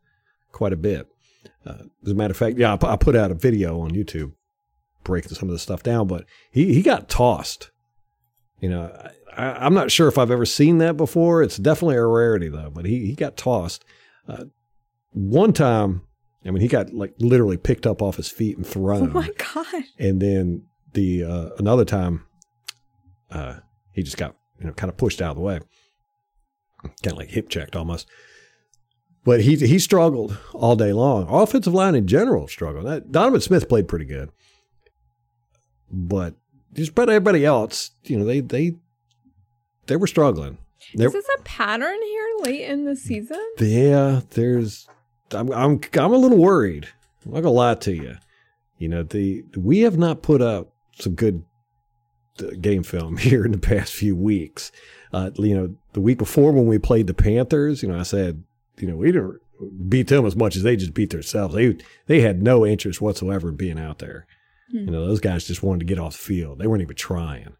quite a bit. Uh, as a matter of fact, yeah, I, I put out a video on YouTube breaking some of the stuff down, but he he got tossed. You know, I, I'm not sure if I've ever seen that before. It's definitely a rarity though. But he he got tossed. Uh, one time, I mean, he got like literally picked up off his feet and thrown. Oh my gosh. and then the uh, another time, uh, he just got you know kind of pushed out of the way, kind of like hip checked almost. But he he struggled all day long. Offensive line in general struggled. That, Donovan Smith played pretty good, but just about everybody else, you know, they they they were struggling. They, Is this a pattern here late in the season? yeah, there's. I'm I'm I'm a little worried. I'm not gonna lie to you. You know, the we have not put up some good uh, game film [LAUGHS] here in the past few weeks. Uh, you know, the week before when we played the Panthers, you know, I said, you know, we didn't beat them as much as they just beat themselves. They they had no interest whatsoever in being out there. You know, those guys just wanted to get off the field. They weren't even trying.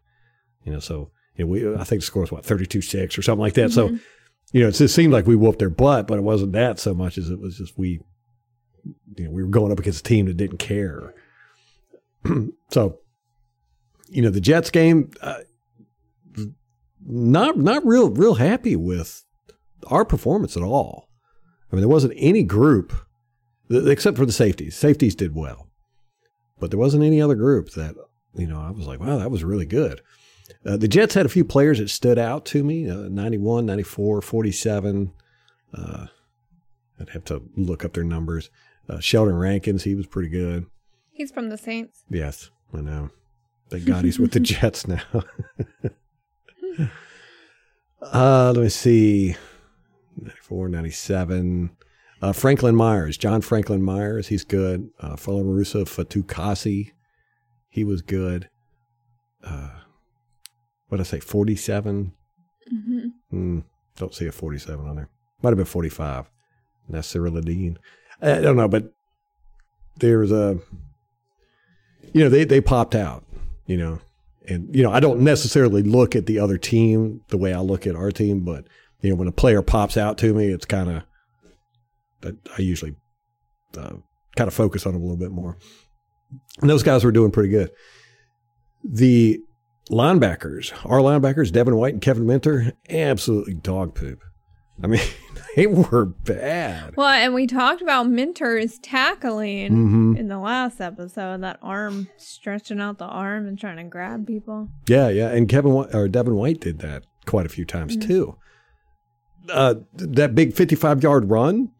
You know, so you know, we I think the score was what thirty two six or something like that. So you know, it just seemed like we whooped their butt, but it wasn't that so much as it was just we, you know, we were going up against a team that didn't care. [CLEARS THROAT] so, you know, the Jets game, uh, not not real real happy with our performance at all. I mean, there wasn't any group except for the safeties. Safeties did well, but there wasn't any other group that you know I was like, wow, that was really good. Uh, the Jets had a few players that stood out to me uh, 91, 94, 47. Uh, I'd have to look up their numbers. Uh, Sheldon Rankins, he was pretty good. He's from the Saints. Yes, I know. Thank God he's with the [LAUGHS] Jets now. [LAUGHS] uh, let me see. 94, 97. Uh, Franklin Myers, John Franklin Myers, he's good. Uh, Folorunso Fatukasi, he was good. Uh, what did I say, 47? hmm Hmm, don't see a 47 on there. Might have been 45. Nasser Ladine. I don't know, but there's a, you know, they, they popped out, you know, and, you know, I don't necessarily look at the other team the way I look at our team, but, you know, when a player pops out to me, it's kind of, I usually uh, kind of focus on them a little bit more. And those guys were doing pretty good. The linebackers, our linebackers, Devin White and Kevin Minter, absolutely dog poop. I mean, [LAUGHS] they were bad. Well, and we talked about Minter's tackling hmm in the last episode. That arm stretching out the arm and trying to grab people. Yeah, yeah, and Kevin or Devin White did that quite a few times too. Uh, that big fifty-five yard run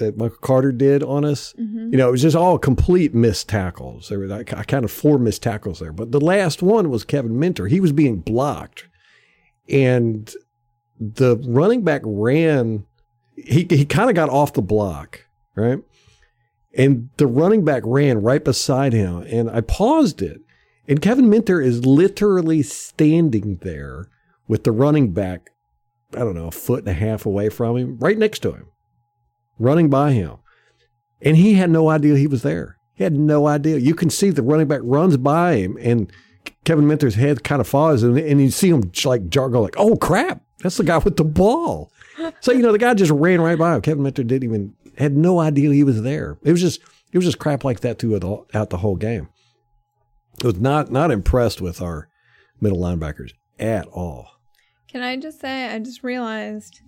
that Michael Carter did on us, hmm you know, it was just all complete missed tackles. There were like, I kind of four missed tackles there, but the last one was Kevin Minter. He was being blocked, and the running back ran. He he kind of got off the block, right? And the running back ran right beside him, and I paused it. And Kevin Minter is literally standing there with the running back, I don't know, a foot and a half away from him, right next to him, running by him. And he had no idea he was there. He had no idea. You can see the running back runs by him, and Kevin Minter's head kind of falls, and, and you see him like jar go like, "Oh crap, that's the guy with the ball." so you know the guy just ran right by him. Kevin Minter didn't even had no idea he was there. It was just it was just crap like that throughout the, out the whole game. I was not not impressed with our middle linebackers at all. Can I just say, I just realized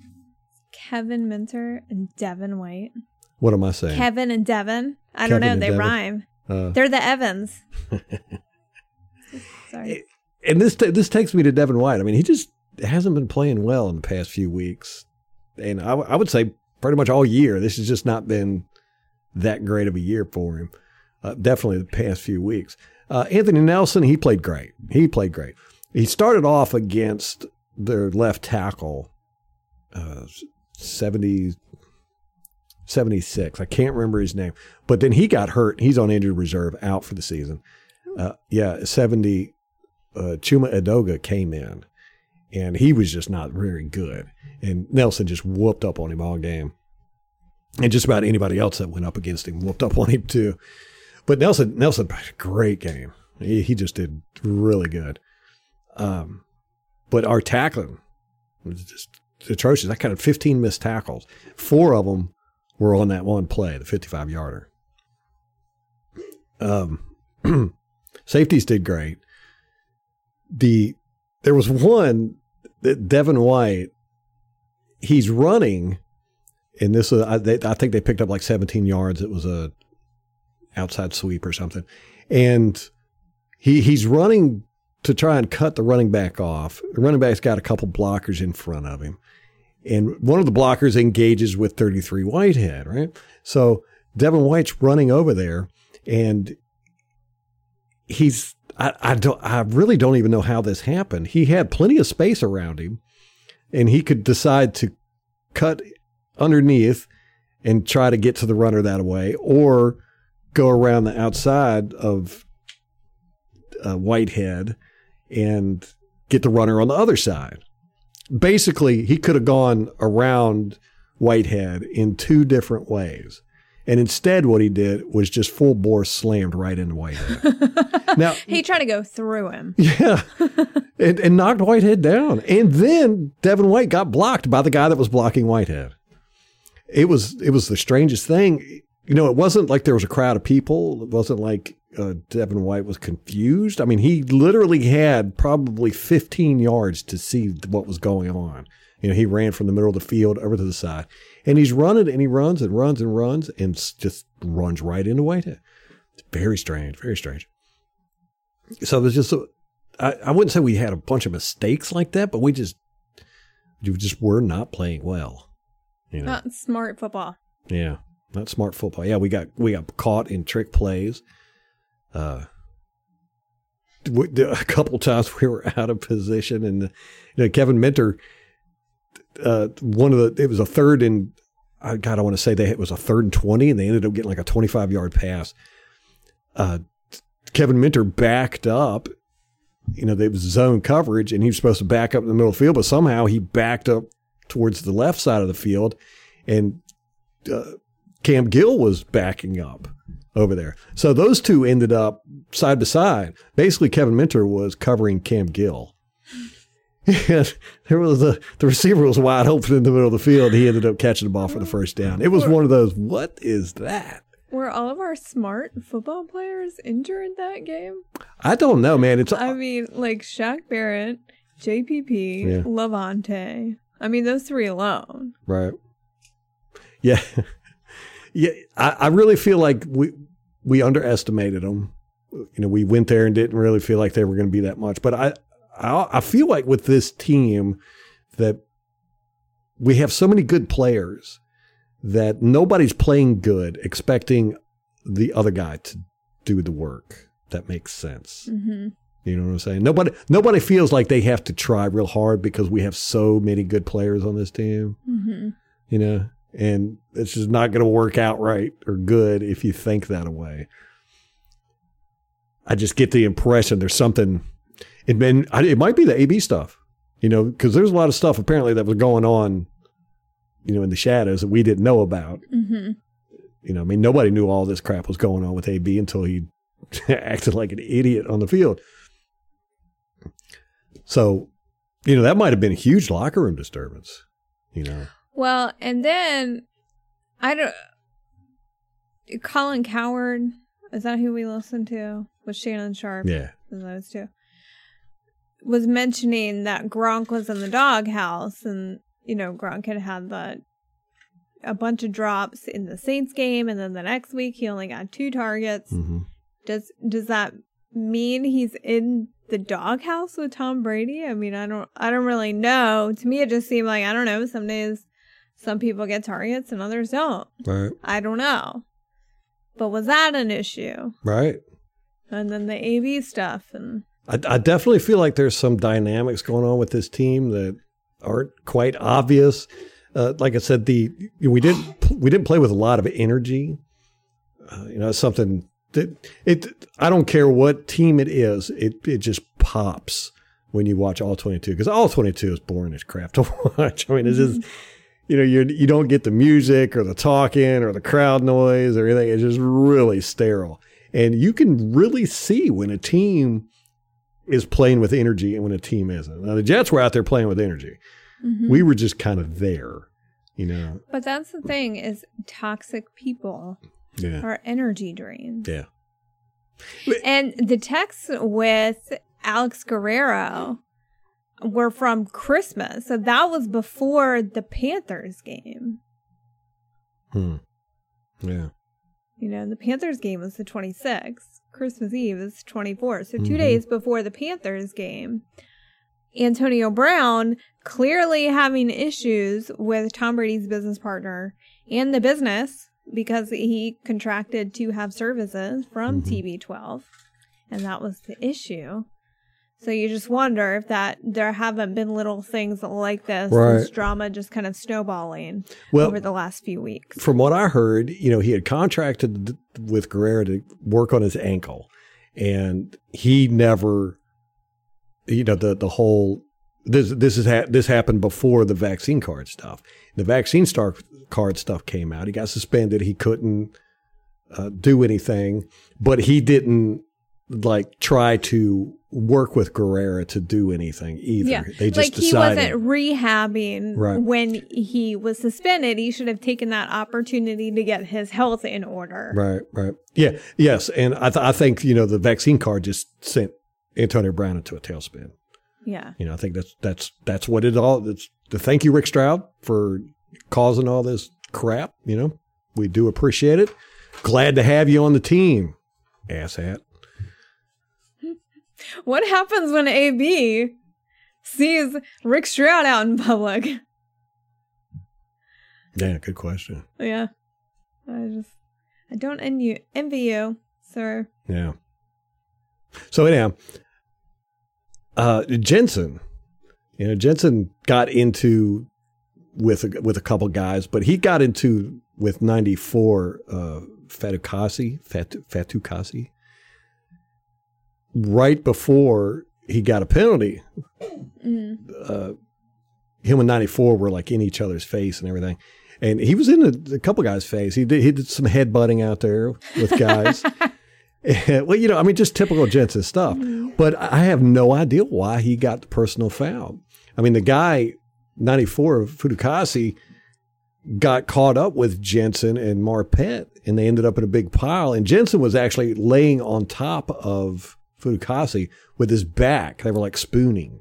Kevin Minter and Devin White. What am I saying? Kevin and Devin. I Kevin don't know. They Devin. rhyme. Uh, They're the Evans. [LAUGHS] Sorry. and this ta- this takes me to Devin White. I mean, he just hasn't been playing well in the past few weeks, and I, w- I would say pretty much all year. This has just not been that great of a year for him. Uh, definitely the past few weeks. Uh, Anthony Nelson, he played great. He played great. He started off against their left tackle, uh, 70, 76. I can't remember his name, but then he got hurt. He's on injured reserve, out for the season. Uh, yeah, 70. Uh, Chuma Edoga came in, and he was just not very good. And Nelson just whooped up on him all game. And just about anybody else that went up against him whooped up [LAUGHS] on him too. But Nelson, Nelson, played a great game. He, he just did really good. Um, but our tackling was just atrocious. I counted 15 missed tackles. Four of them were on that one play, the 55 yarder. Um, [CLEARS THROAT] safeties did great. The there was one that Devin White. He's running, and this was I, they, I think they picked up like 17 yards. It was a outside sweep or something, and he he's running to try and cut the running back off. The running back's got a couple blockers in front of him. And one of the blockers engages with 33 Whitehead, right? So Devin White's running over there and he's, I, I don't, I really don't even know how this happened. He had plenty of space around him and he could decide to cut underneath and try to get to the runner that way or go around the outside of uh, Whitehead and get the runner on the other side. Basically, he could have gone around Whitehead in two different ways. And instead, what he did was just full bore slammed right into Whitehead. [LAUGHS] now, He tried to go through him. [LAUGHS] yeah, and, and knocked Whitehead down. And then Devin White got blocked by the guy that was blocking Whitehead. It was it was the strangest thing. You know, it wasn't like there was a crowd of people. It wasn't like uh, Devin White was confused. I mean, he literally had probably 15 yards to see what was going on. You know, he ran from the middle of the field over to the side, and he's running and he runs and runs and runs and just runs right into Whitehead. It's very strange, very strange. So there's just, a, I, I wouldn't say we had a bunch of mistakes like that, but we just, you just were not playing well. You know, Not smart football. yeah, not smart football. Yeah, we got we got caught in trick plays. Uh, [LAUGHS] a couple times we were out of position, and you know Kevin Minter. Uh, one of the it was a third and I God I want to say they it was a third and twenty, and they ended up getting like a twenty five yard pass. Uh, Kevin Minter backed up. You know, there was zone coverage, and he was supposed to back up in the middle the field, but somehow he backed up towards the left side of the field, and uh, Cam Gill was backing up over there. So those two ended up side by side. Basically, Kevin Minter was covering Cam Gill. And there was a the receiver was wide open in the middle of the field. He ended up catching the ball for the first down. It was one of those. What is that? Were all of our smart football players injured that game? I don't know, man. It's I mean, like Shaq Barrett, JPP, Yeah. Lavonte. I mean, those three alone. Right. Yeah. [LAUGHS] yeah. I, I really feel like we we underestimated them. You know, we went there and didn't really feel like they were going to be that much. But I, I I feel like with this team that we have so many good players that nobody's playing good expecting the other guy to do the work. That makes sense. hmm You know what I'm saying? Nobody nobody feels like they have to try real hard because we have so many good players on this team hmm you know, and it's just not going to work out right or good if you think that way. I just get the impression there's something. It been it might be the AB stuff, you know, because there's a lot of stuff apparently that was going on, you know, in the shadows that we didn't know about. hmm You know, I mean, nobody knew all this crap was going on with AB until he [LAUGHS] acted like an idiot on the field. So, you know, that might have been a huge locker room disturbance. You know, Well, and then I don't. Colin Cowherd is that who we listened to with Shannon Sharpe? yeah. those two was mentioning that Gronk was in the doghouse, and you know Gronk had had the a bunch of drops in the Saints game, and then the next week he only got two targets. hmm Does does that mean he's in the doghouse with Tom Brady? I mean, I don't I don't really know. To me, it just seemed like I don't know. Some days, some people get targets and others don't. Right. I don't know. But was that an issue? Right. And then the AB stuff and I, I definitely feel like there's some dynamics going on with this team that aren't quite obvious. Uh, like I said, the we didn't we didn't play with a lot of energy. Uh, you know, something that it. I don't care what team it is. It it just pops when you watch all 22 because all 22 is boring as crap to [LAUGHS] watch. I mean, it's just [LAUGHS] you know you you don't get the music or the talking or the crowd noise or anything. It's just really sterile, and you can really see when a team is playing with energy and when a team isn't. Now the Jets were out there playing with energy. Mhm. We were just kind of there, you know. But that's the thing is toxic people Yeah. are energy drains. Yeah. And the text with Alex Guerrero were from Christmas. So that was before the Panthers game. Hmm. Yeah. You know, the Panthers game was the 26th. Christmas Eve is 24. So 2 Mhm. days before the Panthers game, Antonio Brown clearly having issues with Tom Brady's business partner and the business because he contracted to have services from Mhm. TB12. And that was the issue. So you just wonder if that there haven't been little things like this, this drama just kind of snowballing Well, over the last few weeks. from what I heard, you know, he had contracted with Guerrero to work on his ankle. and he never, you know, the the whole this this is ha- this happened before the vaccine card stuff. The vaccine star card stuff came out. He got suspended. He couldn't uh, do anything, but he didn't like try to work with Guerrero to do anything either. Yeah. They just like he wasn't rehabbing Right. when he was suspended. He should have taken that opportunity to get his health in order. Right, right. Yeah, yes. And I, th- I think, you know, the vaccine card just sent Antonio Brown into a tailspin. Yeah. You know, I think that's that's that's what it all. It's the thank you, Rick Stroud, for causing all this crap. You know, we do appreciate it. Glad to have you on the team, asshat. What happens when AB sees Rick Stroud out in public? Yeah, good question. Yeah. I just, I don't envy you, envy you sir. Yeah. So anyhow, uh, Jensen, you know, Jensen got into with a, with a couple guys, but he got into with ninety four uh, Fatukasi, Fatu, Fatukasi, right before he got a penalty. Mm. Uh, him and ninety four were like in each other's face and everything. And he was in a, a couple guys' face. He did he did some headbutting out there with guys. [LAUGHS] well, you know, I mean, just typical Jensen stuff. But I have no idea why he got the personal foul. I mean, the guy, 94, Fatukasi, got caught up with Jensen and Marpet, and they ended up in a big pile. And Jensen was actually laying on top of Fatukasi with his back. They were like spooning.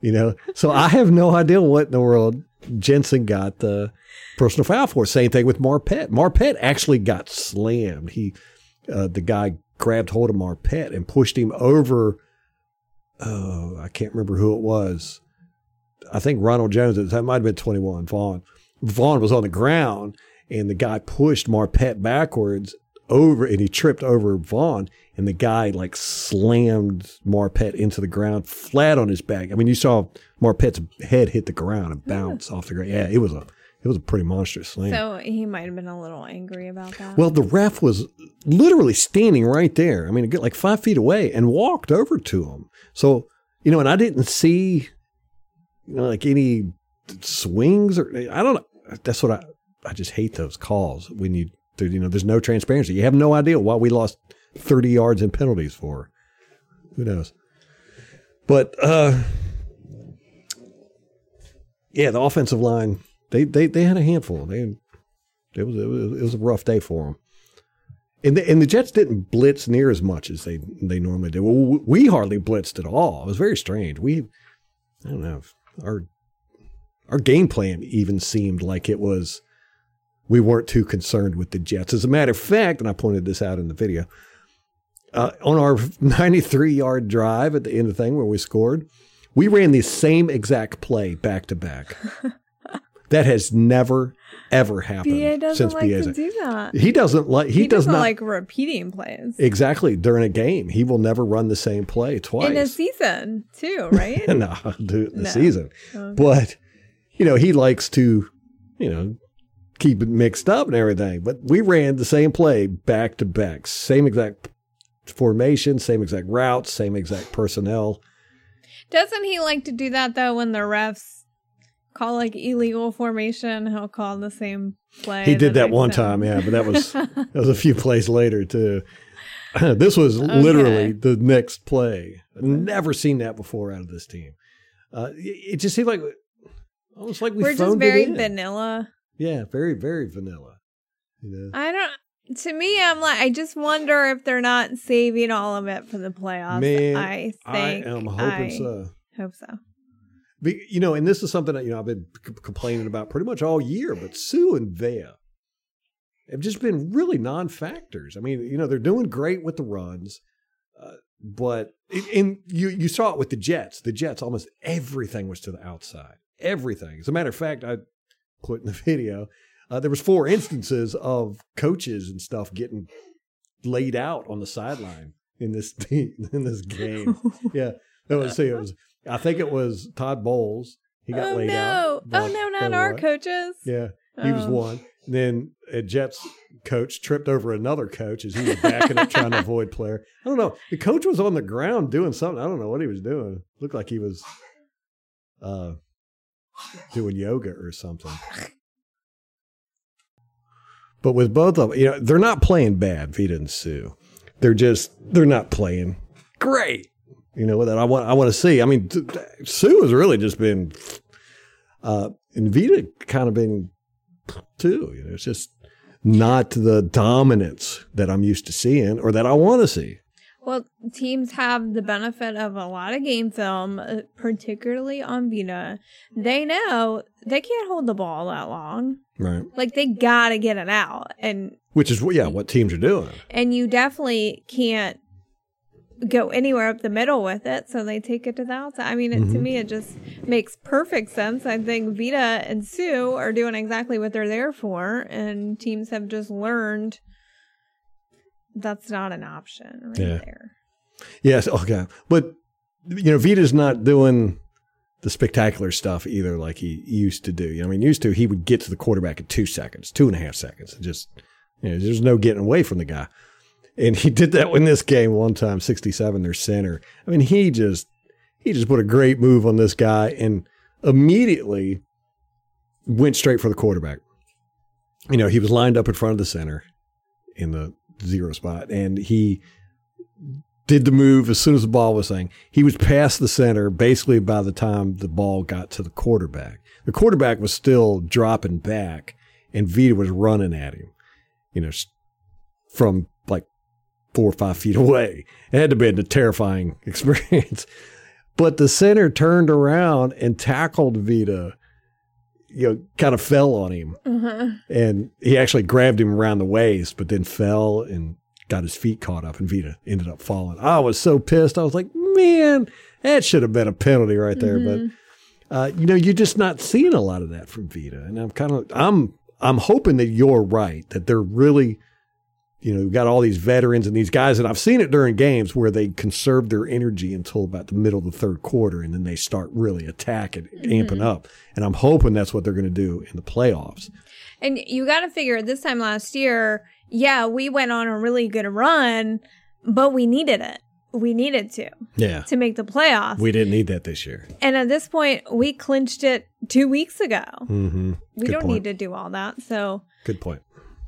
You know, so I have no idea what in the world Jensen got the personal foul for. Same thing with Marpet. Marpet actually got slammed. He uh, the guy grabbed hold of Marpet and pushed him over. Oh, I can't remember who it was. I think Ronald Jones. That might have been twenty one. Vaughn. Vaughn was on the ground, and the guy pushed Marpet backwards over, and he tripped over Vaughn, and the guy like slammed Marpet into the ground flat on his back. I mean, you saw Marpet's head hit the ground and mm-hmm. bounce off the ground. Yeah, it was a it was a pretty monstrous slam. So he might have been a little angry about that. Well, the ref was literally standing right there. I mean, like five feet away and walked over to him. So, you know, and I didn't see, you know, like any swings or I don't know. That's what I, I just hate those calls when you, you know, there's no transparency. You have no idea why we lost 30 yards in penalties for. Who knows? But, uh, yeah, the offensive line, they, they, they had a handful. They, it was, it was it was a rough day for them. And the, and the Jets didn't blitz near as much as they they normally do. Well, we hardly blitzed at all. It was very strange. We I don't know our our game plan even seemed like it was we weren't too concerned with the Jets. As a matter of fact, and I pointed this out in the video, uh, on our [LAUGHS] 93 yard drive at the end of the thing where we scored, we ran the same exact play back to back. That has never ever happened BA since like BA's. do that. He doesn't like. He, He, does doesn't like repeating plays exactly during a game. He will never run the same play twice. in a season too, right? [LAUGHS] no, do it in the No. season. Okay. But you know, he likes to, you know, keep it mixed up and everything. But we ran the same play back to back, same exact formation, same exact routes, same exact personnel. Doesn't he like to do that though when the refs call like illegal formation? He'll call the same play. He did that next one time, yeah, but that was [LAUGHS] that was a few plays later too. [CLEARS THROAT] this was literally the next play. Never seen that before out of this team. Uh, it it just seemed like almost like we We're just very vanilla. Yeah, very very vanilla. You know. I don't. To me, I'm like, I just wonder if they're not saving all of it for the playoffs. Man, I think I am hoping I so. Hope so. Be- You know, and this is something that you know I've been c- complaining about pretty much all year. But Suh and Vea have just been really non-factors. I mean, you know, they're doing great with the runs, uh, but and you you saw it with the Jets. The Jets almost everything was to the outside. Everything. As a matter of fact, I put in the [LAUGHS] video. Uh, there was four instances of coaches and stuff getting laid out on the sideline in this [LAUGHS] in this game. [LAUGHS] yeah, that was see, it was. I think it was Todd Bowles. He got oh laid no! out. oh no! Not our what? coaches. Yeah, he was Oh. one. And then a Jets coach tripped over another coach as he was backing up trying to avoid player. I don't know. The coach was on the ground doing something. I don't know what he was doing. Looked like he was uh, doing yoga or something. But with both of them, you know, they're not playing bad, Vita and Suh. They're just they're not playing great. You know that I want I want to see. I mean, Suh has really just been, uh, and Vita kind of been too. You know, it's just not the dominance that I'm used to seeing or that I want to see. Well, teams have the benefit of a lot of game film, uh, particularly on Vita. They know they can't hold the ball that long. Right. Like they gotta get it out, and Which is yeah, what teams are doing. and you definitely can't go anywhere up the middle with it. So they take it to the outside. I mean, it, to me, it just makes perfect sense. I think Vita and Suh are doing exactly what they're there for, and teams have just learned that's not an option right Yeah. there. Yes, okay. But you know, Vita's not doing the spectacular stuff either like he used to do. You know, I mean, used to he would get to the quarterback in two seconds, two and a half seconds. and Just you know, there's no getting away from the guy. And he [LAUGHS] did that in this game one time, 67, their center. I mean, he just he just put a great move on this guy and immediately went straight for the quarterback. You know, he was lined up in front of the center in the zero spot. And he did the move as soon as the ball was saying. He was past the center basically by the time the ball got to the quarterback. The quarterback was still dropping back and vita was running at him you know from like four or five feet [LAUGHS] away. It had to be a terrifying [LAUGHS] experience. But the center turned around and tackled vita you know kind of fell on him Uh-huh. and he actually grabbed him around the waist, but then fell and got his feet caught up, and Vita ended up falling. I was so pissed. I was like, man, that should have been a penalty right there. But uh, you know, you're just not seeing a lot of that from Vita, and I'm kind of I'm I'm hoping that you're right that they're really. You know, we've got all these veterans and these guys, and I've seen it during games where they conserve their energy until about the middle of the third quarter, and then they start really attacking, amping up. And I'm hoping that's what they're going to do in the playoffs. And you got to figure this time last year, yeah, we went on a really good run, but we needed it. We needed to Yeah. to make the playoffs. We didn't need that this year. and at this point, we clinched it two weeks ago. Mm-hmm. We Good don't point. need to do all that. So, Good point.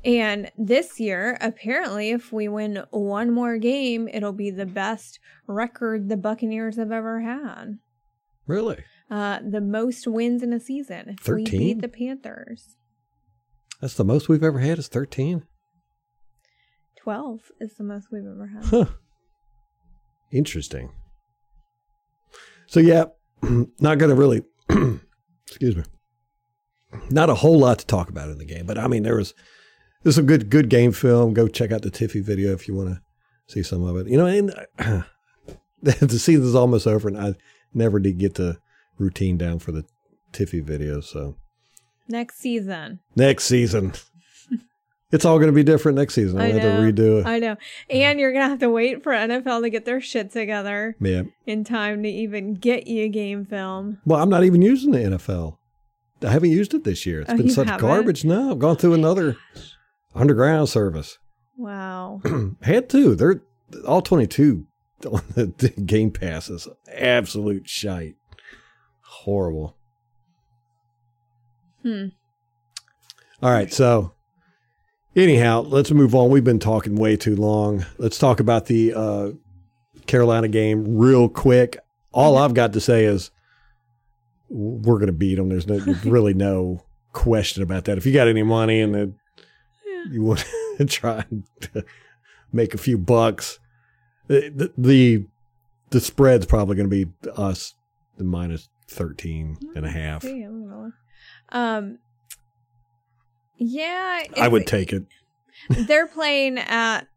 And this year, apparently, if we win one more game, it'll be the best record the Buccaneers have ever had. Really? Uh, the most wins in a season. If we 13? beat the Panthers, That's the most we've ever had is 13? 12 is the most we've ever had. Huh. Interesting. So, yeah, [CLEARS THROAT] not going to really, [CLEARS THROAT] excuse me, not a whole lot to talk about in the game, but I mean, there was, there's a good, good game film. Go check out the Tiffy video if you want to see some of it. You know, and [CLEARS THROAT] the season's almost over, and I never did get the routine down for the Tiffy video. So, Next season. next season. [LAUGHS] it's all going to be different next season. I I'll have to redo it. I know. And you're going to have to wait for NFL to get their shit together yeah. in time to even get you a game film. Well, I'm not even using the NFL. I haven't used it this year. It's Oh, been such haven't? garbage. No, I've gone through another underground service. [CLEARS THROAT] Wow. Had to. They're all 22 on the [LAUGHS] Game Pass is absolute shite. Horrible. Hmm. All right, so anyhow, let's move on. We've been talking way too long. Let's talk about the uh, Carolina game real quick. All I've got to say is we're going to beat them. There's no [LAUGHS] really no question about that. If you got any money and the, you want [LAUGHS] to try and [LAUGHS] make a few bucks, the the the, spread's probably going to be us the minus 13 and a half. See, I'm gonna. Um, yeah, I would take it. They're playing at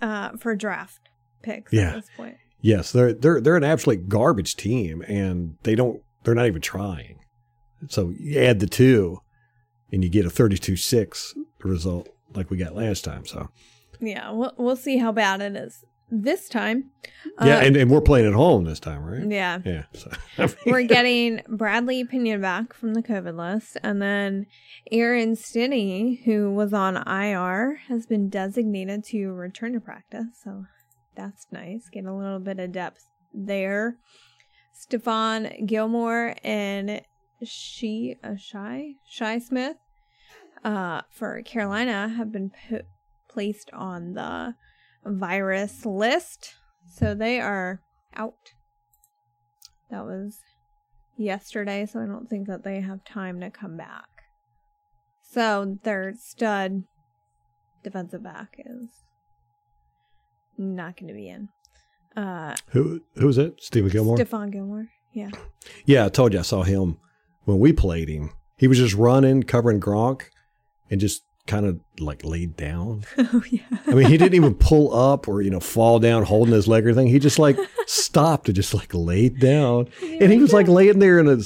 uh for draft picks Yeah. at this point. Yes, they're they're they're an absolute garbage team, and they don't they're not even trying. So you add the two, and you get a 32-6 result like we got last time. So Yeah, we'll we'll see how bad it is this time. yeah, uh, and, and we're playing at home this time, right? yeah. Yeah. So, [LAUGHS] I mean, We're getting Bradley Pinion back from the COVID list. And then Aaron Stinnie, who was on IR, has been designated to return to practice. So that's nice. Get a little bit of depth there. Stephon Gilmore and she, uh, Shi, Shi Smith, uh, for Carolina have been put, placed on the virus list. So they are out. That was yesterday, so I don't think that they have time to come back. So their stud defensive back is not going to be in. Uh, who who was it? Stephon Gilmore. Stephon Gilmore. Yeah. yeah, I told you I saw him when we played him. He was just running, covering Gronk, and just kind of like laid down. [LAUGHS] oh yeah. I mean, he didn't even pull up or you know fall down holding his leg or anything. He just like [LAUGHS] stopped and just like laid down, and he was like laying there in a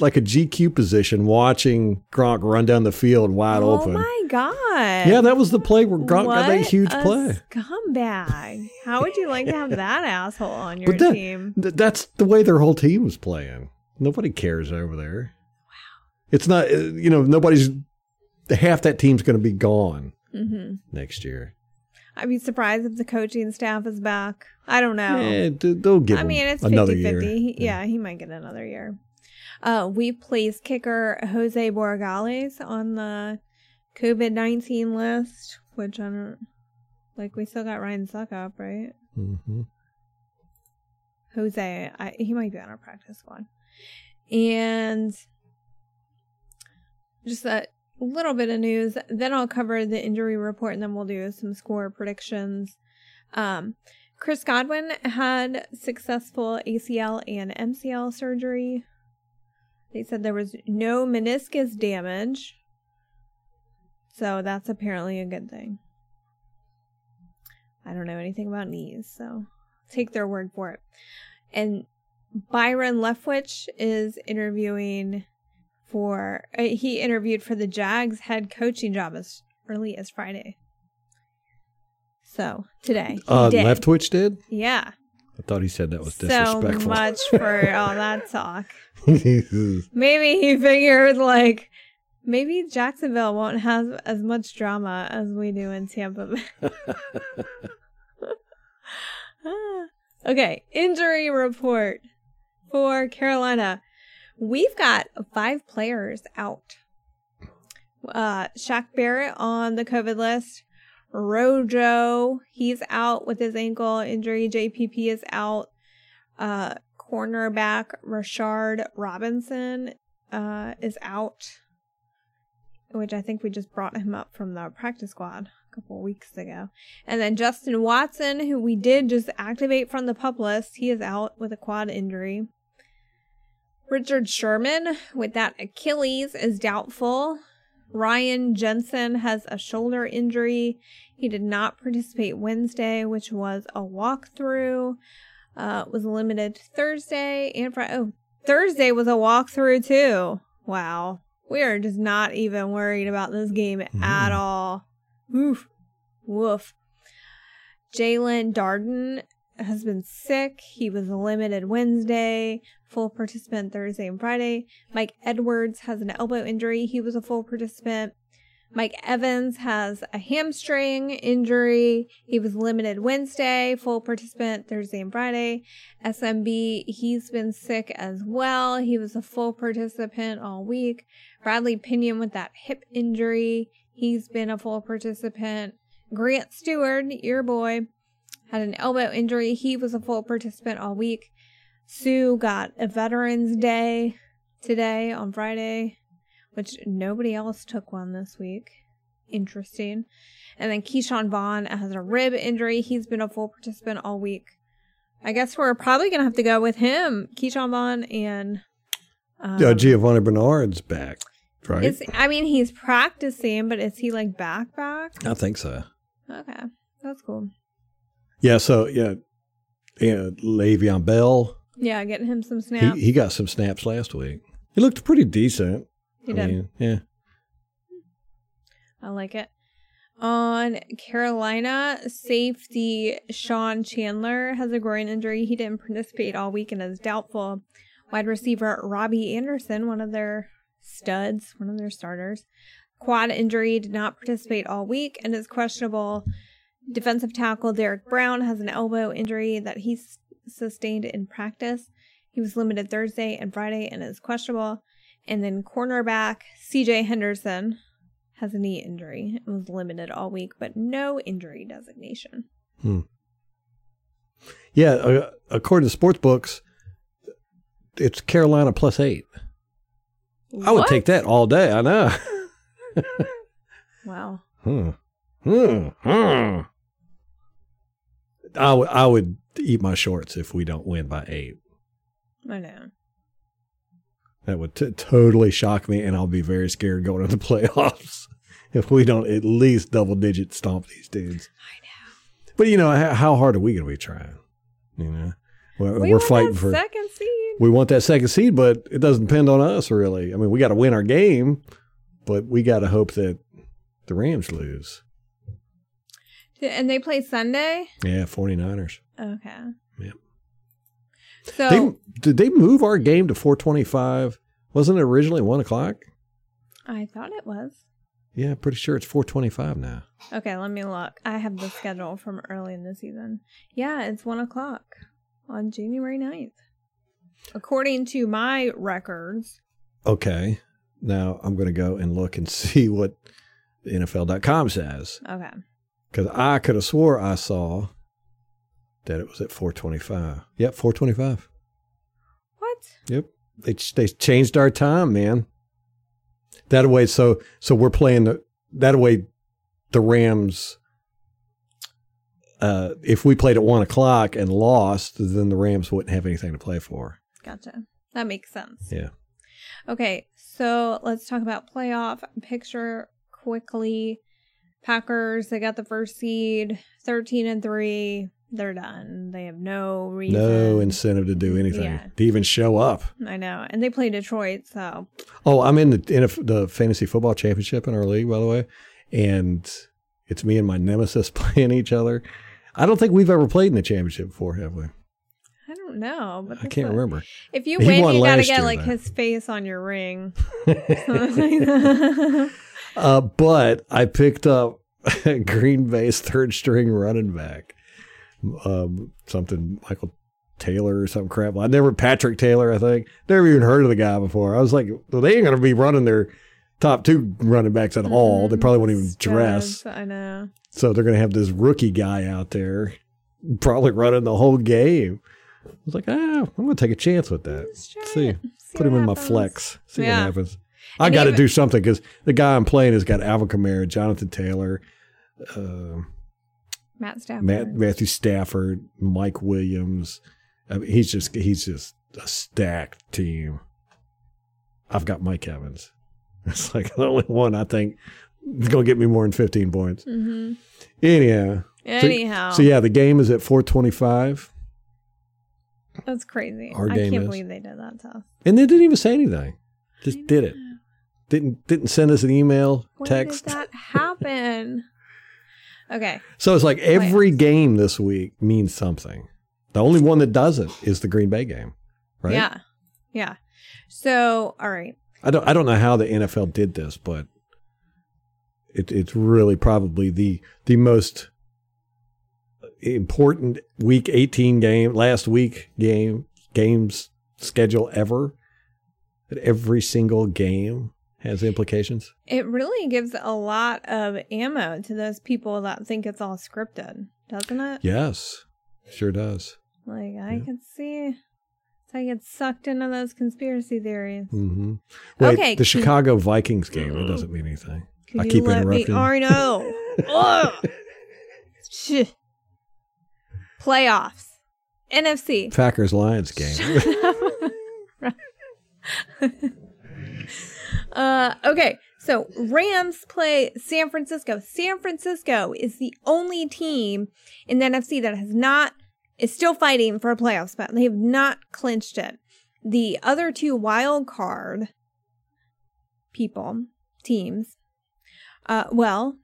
like a GQ position, watching Gronk run down the field wide oh open. Oh my god. Yeah, that was the play where Gronk got that huge a play. Scumbag. How would you like to have [LAUGHS] that asshole on your that- team? Th- that's the way their whole team was playing. Nobody cares over there. It's not, you know, nobody's, half that team's going to be gone hmm next year. I'd be surprised if the coaching staff is back. I don't know. D- they'll give I mean, it's another 50 year. 50. Yeah, he might get another year. Uh, we placed kicker Jose Borregales on the COVID 19 list, which I don't like. We still got Ryan Succop, right? hmm Jose, I, he might be on our practice squad. And just a little bit of news. Then I'll cover the injury report and then we'll do some score predictions. Um, Chris Godwin had successful ACL and MCL surgery. They said there was no meniscus damage. So that's apparently a good thing. I don't know anything about knees, so take their word for it. And Byron Leftwich is interviewing for uh, he interviewed for the Jags head coaching job as early as Friday. So today, Uh, did. Leftwich did? yeah. I thought he said that was So disrespectful. much [LAUGHS] for all that talk. [LAUGHS] Maybe he figured like maybe Jacksonville won't have as much drama as we do in Tampa Bay. [LAUGHS] Ah. okay, injury report for Carolina. We've got five players out. Uh, Shaq Barrett on the COVID list. Rojo, he's out with his ankle injury. JPP is out. Uh, cornerback Rashard Robinson uh, is out, which I think we just brought him up from the practice squad a couple weeks ago. And then Justin Watson, who we did just activate from the pup list, he is out with a quad injury. Richard Sherman with that Achilles is doubtful. Ryan Jensen has a shoulder injury. He did not participate Wednesday, which was a walkthrough. Uh, was limited Thursday and Friday. Oh, Thursday was a walkthrough too. Wow. We are just not even worried about this game at all. Woof. Woof. Jaelon Darden has been sick. He was limited Wednesday, full participant Thursday and Friday. Mike Edwards has an elbow injury. He was a full participant. Mike Evans has a hamstring injury. He was limited Wednesday, full participant Thursday and Friday. SMB, he's been sick as well. He was a full participant all week. Bradley Pinion with that hip injury. He's been a full participant. Grant Stewart, your boy, had an elbow injury. He was a full participant all week. Suh got a Veterans Day today on Friday, which nobody else took one this week. Interesting. And then Ke'Shawn Vaughn has a rib injury. He's been a full participant all week. I guess we're probably going to have to go with him, Ke'Shawn Vaughn, and. Um, uh, Giovani Bernard's back, right? is, I mean, he's practicing, but is he like back back? I think so. Okay, that's cool. Yeah, so yeah, yeah Le'Veon Bell, Yeah, getting him some he, snaps. he got some snaps last week. He looked pretty decent. He I did. mean, yeah. I like it. On Carolina, safety Sean Chandler has a groin injury. He didn't participate all week and is doubtful. Wide receiver Robbie Anderson, one of their studs, one of their starters, quad injury, did not participate all week and is questionable. Defensive tackle Derrick Brown has an elbow injury that he s- sustained in practice. He was limited Thursday and Friday and is questionable. And then cornerback CJ Henderson has a knee injury and was limited all week, but no injury designation. Hmm. Yeah, uh, according to sports books, it's Carolina plus eight. I would take that all day. I know. [LAUGHS] [LAUGHS] Wow. Hmm. Hmm. Hmm. I would I would eat my shorts if we don't win by eight. I know. That would t- totally shock me, and I'll be very scared going into the [LAUGHS] playoffs if we don't at least double digit stomp these dudes. I know. But you know, how, how hard are we going to be trying? You know, we're, We we're want fighting for second seed. we want that second seed, but it doesn't depend on us really. I mean, we got to win our game, but we got to hope that the Rams lose. And they play Sunday? Yeah, 49ers. Okay. Yep. So They, did they move our game to 425? Wasn't it originally 1 o'clock? I thought it was. Yeah, pretty sure it's 425 now. Okay, let me look. I have the schedule from early in the season. Yeah, it's one o'clock on January 9th. According to my records. Okay. Now I'm going to go and look and [LAUGHS] see what NFL.com says. Okay. Because I could have swore I saw that it was at 425. Yep, 425. What? Yep. They they changed our time, man. That way, so so we're playing the that way. The Rams. Uh, if we played at one o'clock and lost, then the Rams wouldn't have anything to play for. Gotcha. That makes sense. Yeah. Okay, so let's talk about playoff picture quickly. Packers, they got the first seed, 13 and 3. They're done. They have no reason. No incentive to do anything Yeah. to even show up. I know. And they play Detroit, so Oh, I'm in the in a, the fantasy football championship in our league, by the way, and it's me and my nemesis [LAUGHS] playing each other. I don't think we've ever played in the championship before, have we? I don't know. But I can't remember. If you He win, you gotta get year, like though. his face on your ring. [LAUGHS] [LAUGHS] Something like that. Uh, but I picked up a [LAUGHS] Green Bay's third string running back, um, something Michael Taylor or some crap. I never Patrick Taylor. I think never even heard of the guy before. I was like, well, they ain't gonna be running their top two running backs at all. They probably won't even dress. I know. So they're going to have this rookie guy out there probably running the whole game. I was like, ah, I'm going to take a chance with that. See. See Put him in my flex. See Yeah. what happens. I got to do something because the guy I'm playing has got Alvin Kamara, Jonathan Taylor, uh, Matt Stafford. Matt, Matthew Stafford, Mike Williams. I mean, he's just he's just a stacked team. I've got Mike Evans. [LAUGHS] It's like the only one I think is going to get me more than 15 points. hmm Anyhow. So- Anyhow, So yeah, the game is at 425. that's crazy. Our I game can't is. believe they did that to us. And they didn't even say anything. Just did it. Didn't didn't send us an email, When text. did that happen? okay. So it's like every Playoffs. game this week means something. The only one that doesn't is the Green Bay game. Right? Yeah. Yeah. So, all right. I don't I don't know how the NFL did this, but it, it's really probably the the most important week 18 game last week game games schedule ever. That every single game has implications. It really gives a lot of ammo to those people that think it's all scripted, doesn't it? Yes, sure does. Like, I Yeah. could see. So I get sucked into those conspiracy theories. hmm Wait, Okay, the Chicago Vikings game. It doesn't mean anything. Could I keep let me? interrupting. I know. [LAUGHS] Playoffs. NFC. Packers Lions game. [LAUGHS] [LAUGHS] uh, okay, so Rams play San Francisco. San Francisco is the only team in the NFC that has not is still fighting for a playoff spot. They have not clinched it. The other two wild card people teams, uh, well,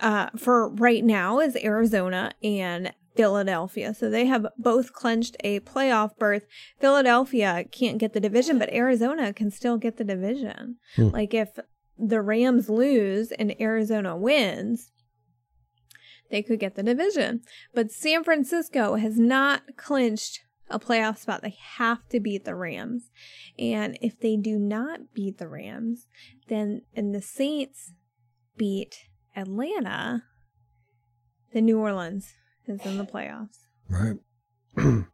uh, for right now is Arizona and Philadelphia. So they have both clinched a playoff berth. Philadelphia can't get the division, but Arizona can still get the division. Hmm. Like if the Rams lose and Arizona wins, they could get the division. But San Francisco has not clinched a playoff spot. They have to beat the Rams. And if they do not beat the Rams, then and the Saints beat Atlanta, then New Orleans is in the playoffs. Right. [CLEARS THROAT] and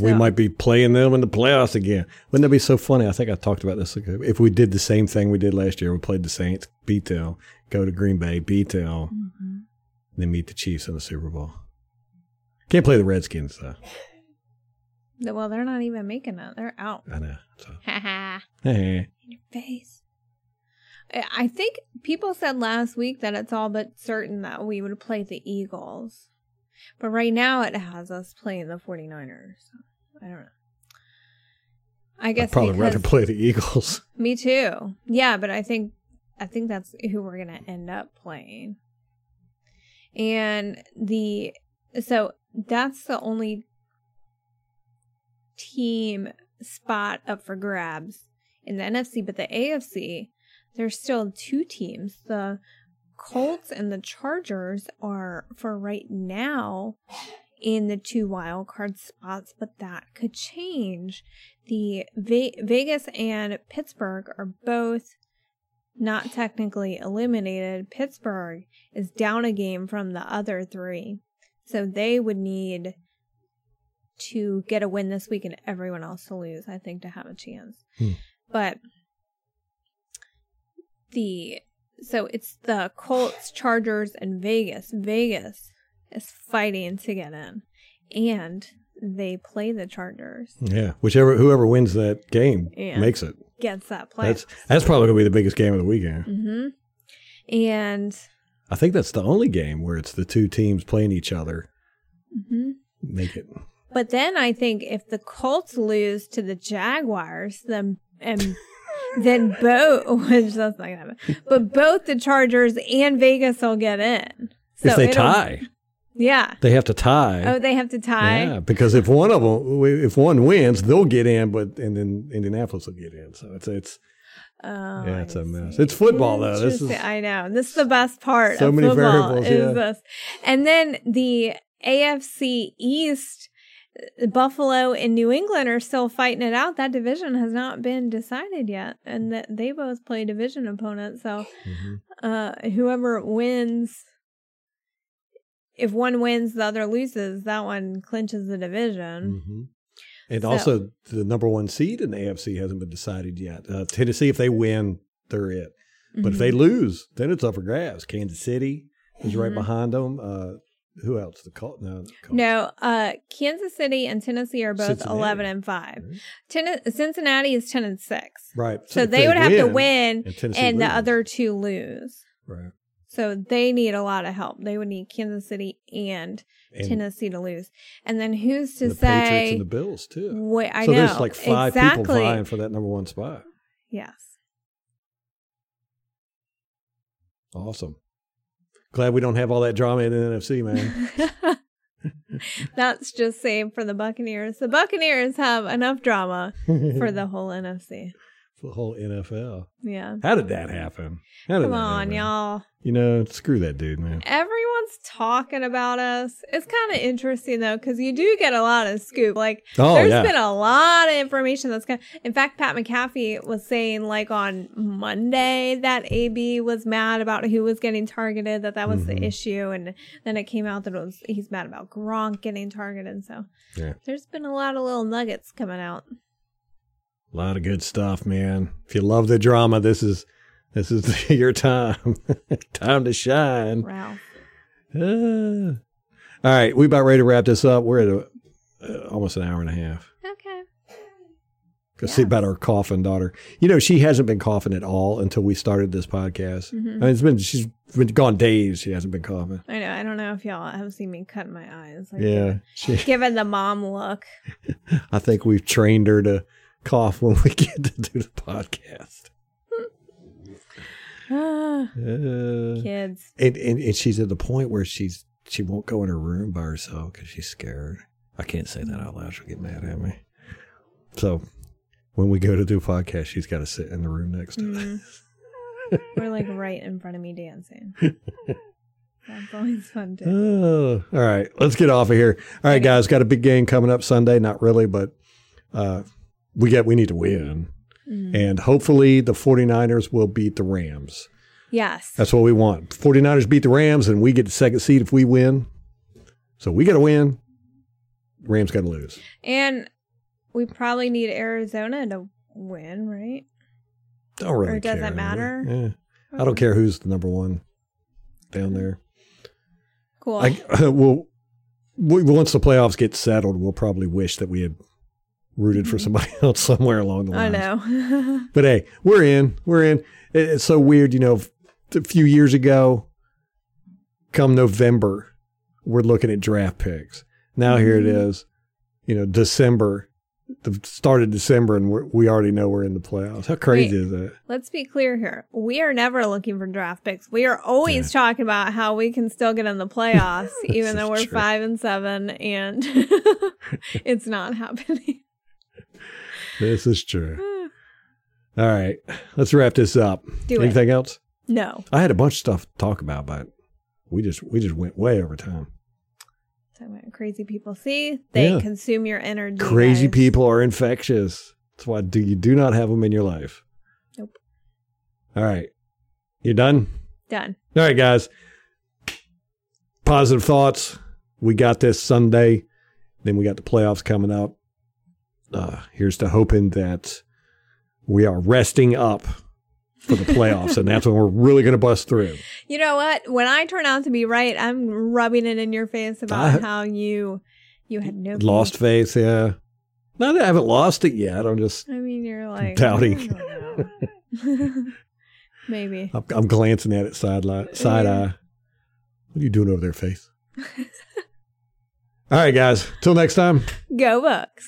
we might be playing them in the playoffs again. Wouldn't that be so funny? I think I talked about this. If we did the same thing we did last year, we played the Saints, beat them, go to Green Bay, beat them, Mm-hmm. then meet the Chiefs in the Super Bowl. Can't play the Redskins though. Well, they're not even making it. They're out. I know. So, [LAUGHS] Ha ha. eh. [LAUGHS] In your face. I I think people said last week that it's all but certain that we would play the Eagles. But right now it has us playing the 49ers. I don't know. I guess I'd probably rather play the Eagles. [LAUGHS] Me too. Yeah, but I think I think that's who we're gonna end up playing. And the so that's the only team spot up for grabs in the NFC, but the AFC, there's still two teams. The Colts and the Chargers are for right now in the two wild card spots, but that could change. The Ve- Vegas and Pittsburgh are both not technically eliminated. Pittsburgh is down a game from the other three. So they would need to get a win this week and everyone else to lose, I think, to have a chance. Hmm. But the so it's the Colts, Chargers, and Vegas. Vegas is fighting to get in. And they play the Chargers. Yeah, whichever whoever wins that game Yeah. makes it. Gets that play. That's that's probably gonna be the biggest game of the weekend. hmm And I think that's the only game where it's the two teams playing each other. mhm. Make it. But then I think if the Colts lose to the Jaguars, then and then both, which that's not gonna happen, but both the Chargers and Vegas will get in. if they tie, yeah. they have to tie. Oh, they have to tie. Yeah, because if one of them, if one wins, they'll get in, but and then Indianapolis will get in. So it's it's Oh, Yeah, it's a mess. It's football, though. This is- I know. This is the best part. So of many football variables, Is yeah. this, and then the AFC East. Uh, Buffalo and New England are still fighting it out. That division has not been decided yet, and that they both play division opponents. So, Mhm. uh, whoever wins, if one wins, the other loses. That one clinches the division. Mhm. And So- also, the number one seed in the AFC hasn't been decided yet. Uh, Tennessee, if they win, they're it. But if they lose, then it's up for grabs. Kansas City is right Mhm. behind them. Uh, who else? The Colts? No, Colts. No, uh, Kansas City and Tennessee are both Cincinnati. eleven and five. Right. Ten- Cincinnati is ten and six. Right. So if they would have to win, and, and the other two lose. Right. So they need a lot of help. They would need Kansas City and, And, Tennessee to lose. And then who's to the Patriots say? and the Bills, too. Wait, I so know there's like five exactly. people vying for that number one spot. Yes. Awesome. Glad we don't have all that drama in the NFC, man. [LAUGHS] That's just saved for the Buccaneers. The Buccaneers have enough drama for the [LAUGHS] whole NFC. The whole NFL. Yeah. How did that happen? How did Come that on, happen? y'all. You know, screw that dude, man. Everyone's talking about us. It's kind of interesting though, because you do get a lot of scoop. Like, Oh, there's yeah. been a lot of information that's kind. In fact, Pat McAfee was saying like on Monday that AB was mad about who was getting targeted. That that was Mhm. the issue, and then it came out that it was he's mad about Gronk getting targeted. So Yeah. there's been a lot of little nuggets coming out. A lot of good stuff, man. If you love the drama, this is this is [LAUGHS] your time. [LAUGHS] time to shine. Ralph. Ah. all right, we about ready to wrap this up. We're at a, uh, almost an hour and a half. Okay. Go see about our coughing daughter. You know, she hasn't been coughing at all until we started this podcast. Mhm. I mean, it's been she's been gone days. She hasn't been coughing. I know. I don't know if y'all have seen me cut my eyes. Like, Yeah, she. Giving the mom look. [LAUGHS] I think we've trained her to cough when we [LAUGHS] get to do the podcast. Ah, Uh, Kids. and, and and she's at the point where she's she won't go in her room by herself because she's scared. I can't say that out loud; she'll get mad at me. So when we go to do a podcast, she's got to sit in the room next to me. Mm. [LAUGHS] or like right in front of me dancing. That's always fun [LAUGHS] too. Oh, all right. Let's get off of here. All right, Okay. guys. Got a big game coming up Sunday. Not really, but uh, we get we need to win, Mm. and hopefully the 49ers will beat the Rams. Yes. That's what we want. 49ers beat the Rams, and we get the second seed if we win. So we got to win. Rams got to lose. And we probably need Arizona to win, right? Don't really Or does care. it matter? Yeah. I don't care who's the number one down there. Cool. I [LAUGHS] well, we, once the playoffs get settled, we'll probably wish that we had rooted for somebody [LAUGHS] else somewhere along the line. I know. [LAUGHS] But hey, we're in. We're in. It's so weird, you know. A few years ago, come November, we're looking at draft picks. Now here it Mhm. is, you know, December, the start of December, and we're, we already know we're in the playoffs. How crazy Wait. is that? Let's be clear here. We are never looking for draft picks. We are always talking about how we can still get in the playoffs, [LAUGHS] even though we're true. five and seven, and it's not happening. This is true. [SIGHS] All right, let's wrap this up. Do it. Anything else? No. I had a bunch of stuff to talk about, but we just we just went way over time. Talking about crazy people. See, they Yeah. consume your energy. Crazy guys. people are infectious. That's why do you do not have them in your life. Nope. All right, you done? Done. All right, guys. Positive thoughts. We got this Sunday. Then we got the playoffs coming up. Uh, here's to hoping that we are resting up for the playoffs, and that's when we're really going to bust through. [LAUGHS] You know what? When I turn out to be right, I'm rubbing it in your face about I- how you you had no Lost faith, yeah. No, I haven't lost it yet. I'm just I mean, you're like [LAUGHS] Doubting. I don't know. [LAUGHS] Maybe. I'm, I'm glancing at it side li- side Yeah. eye. What are you doing over there, Faith? All right, guys. Till next time. Go Bucs.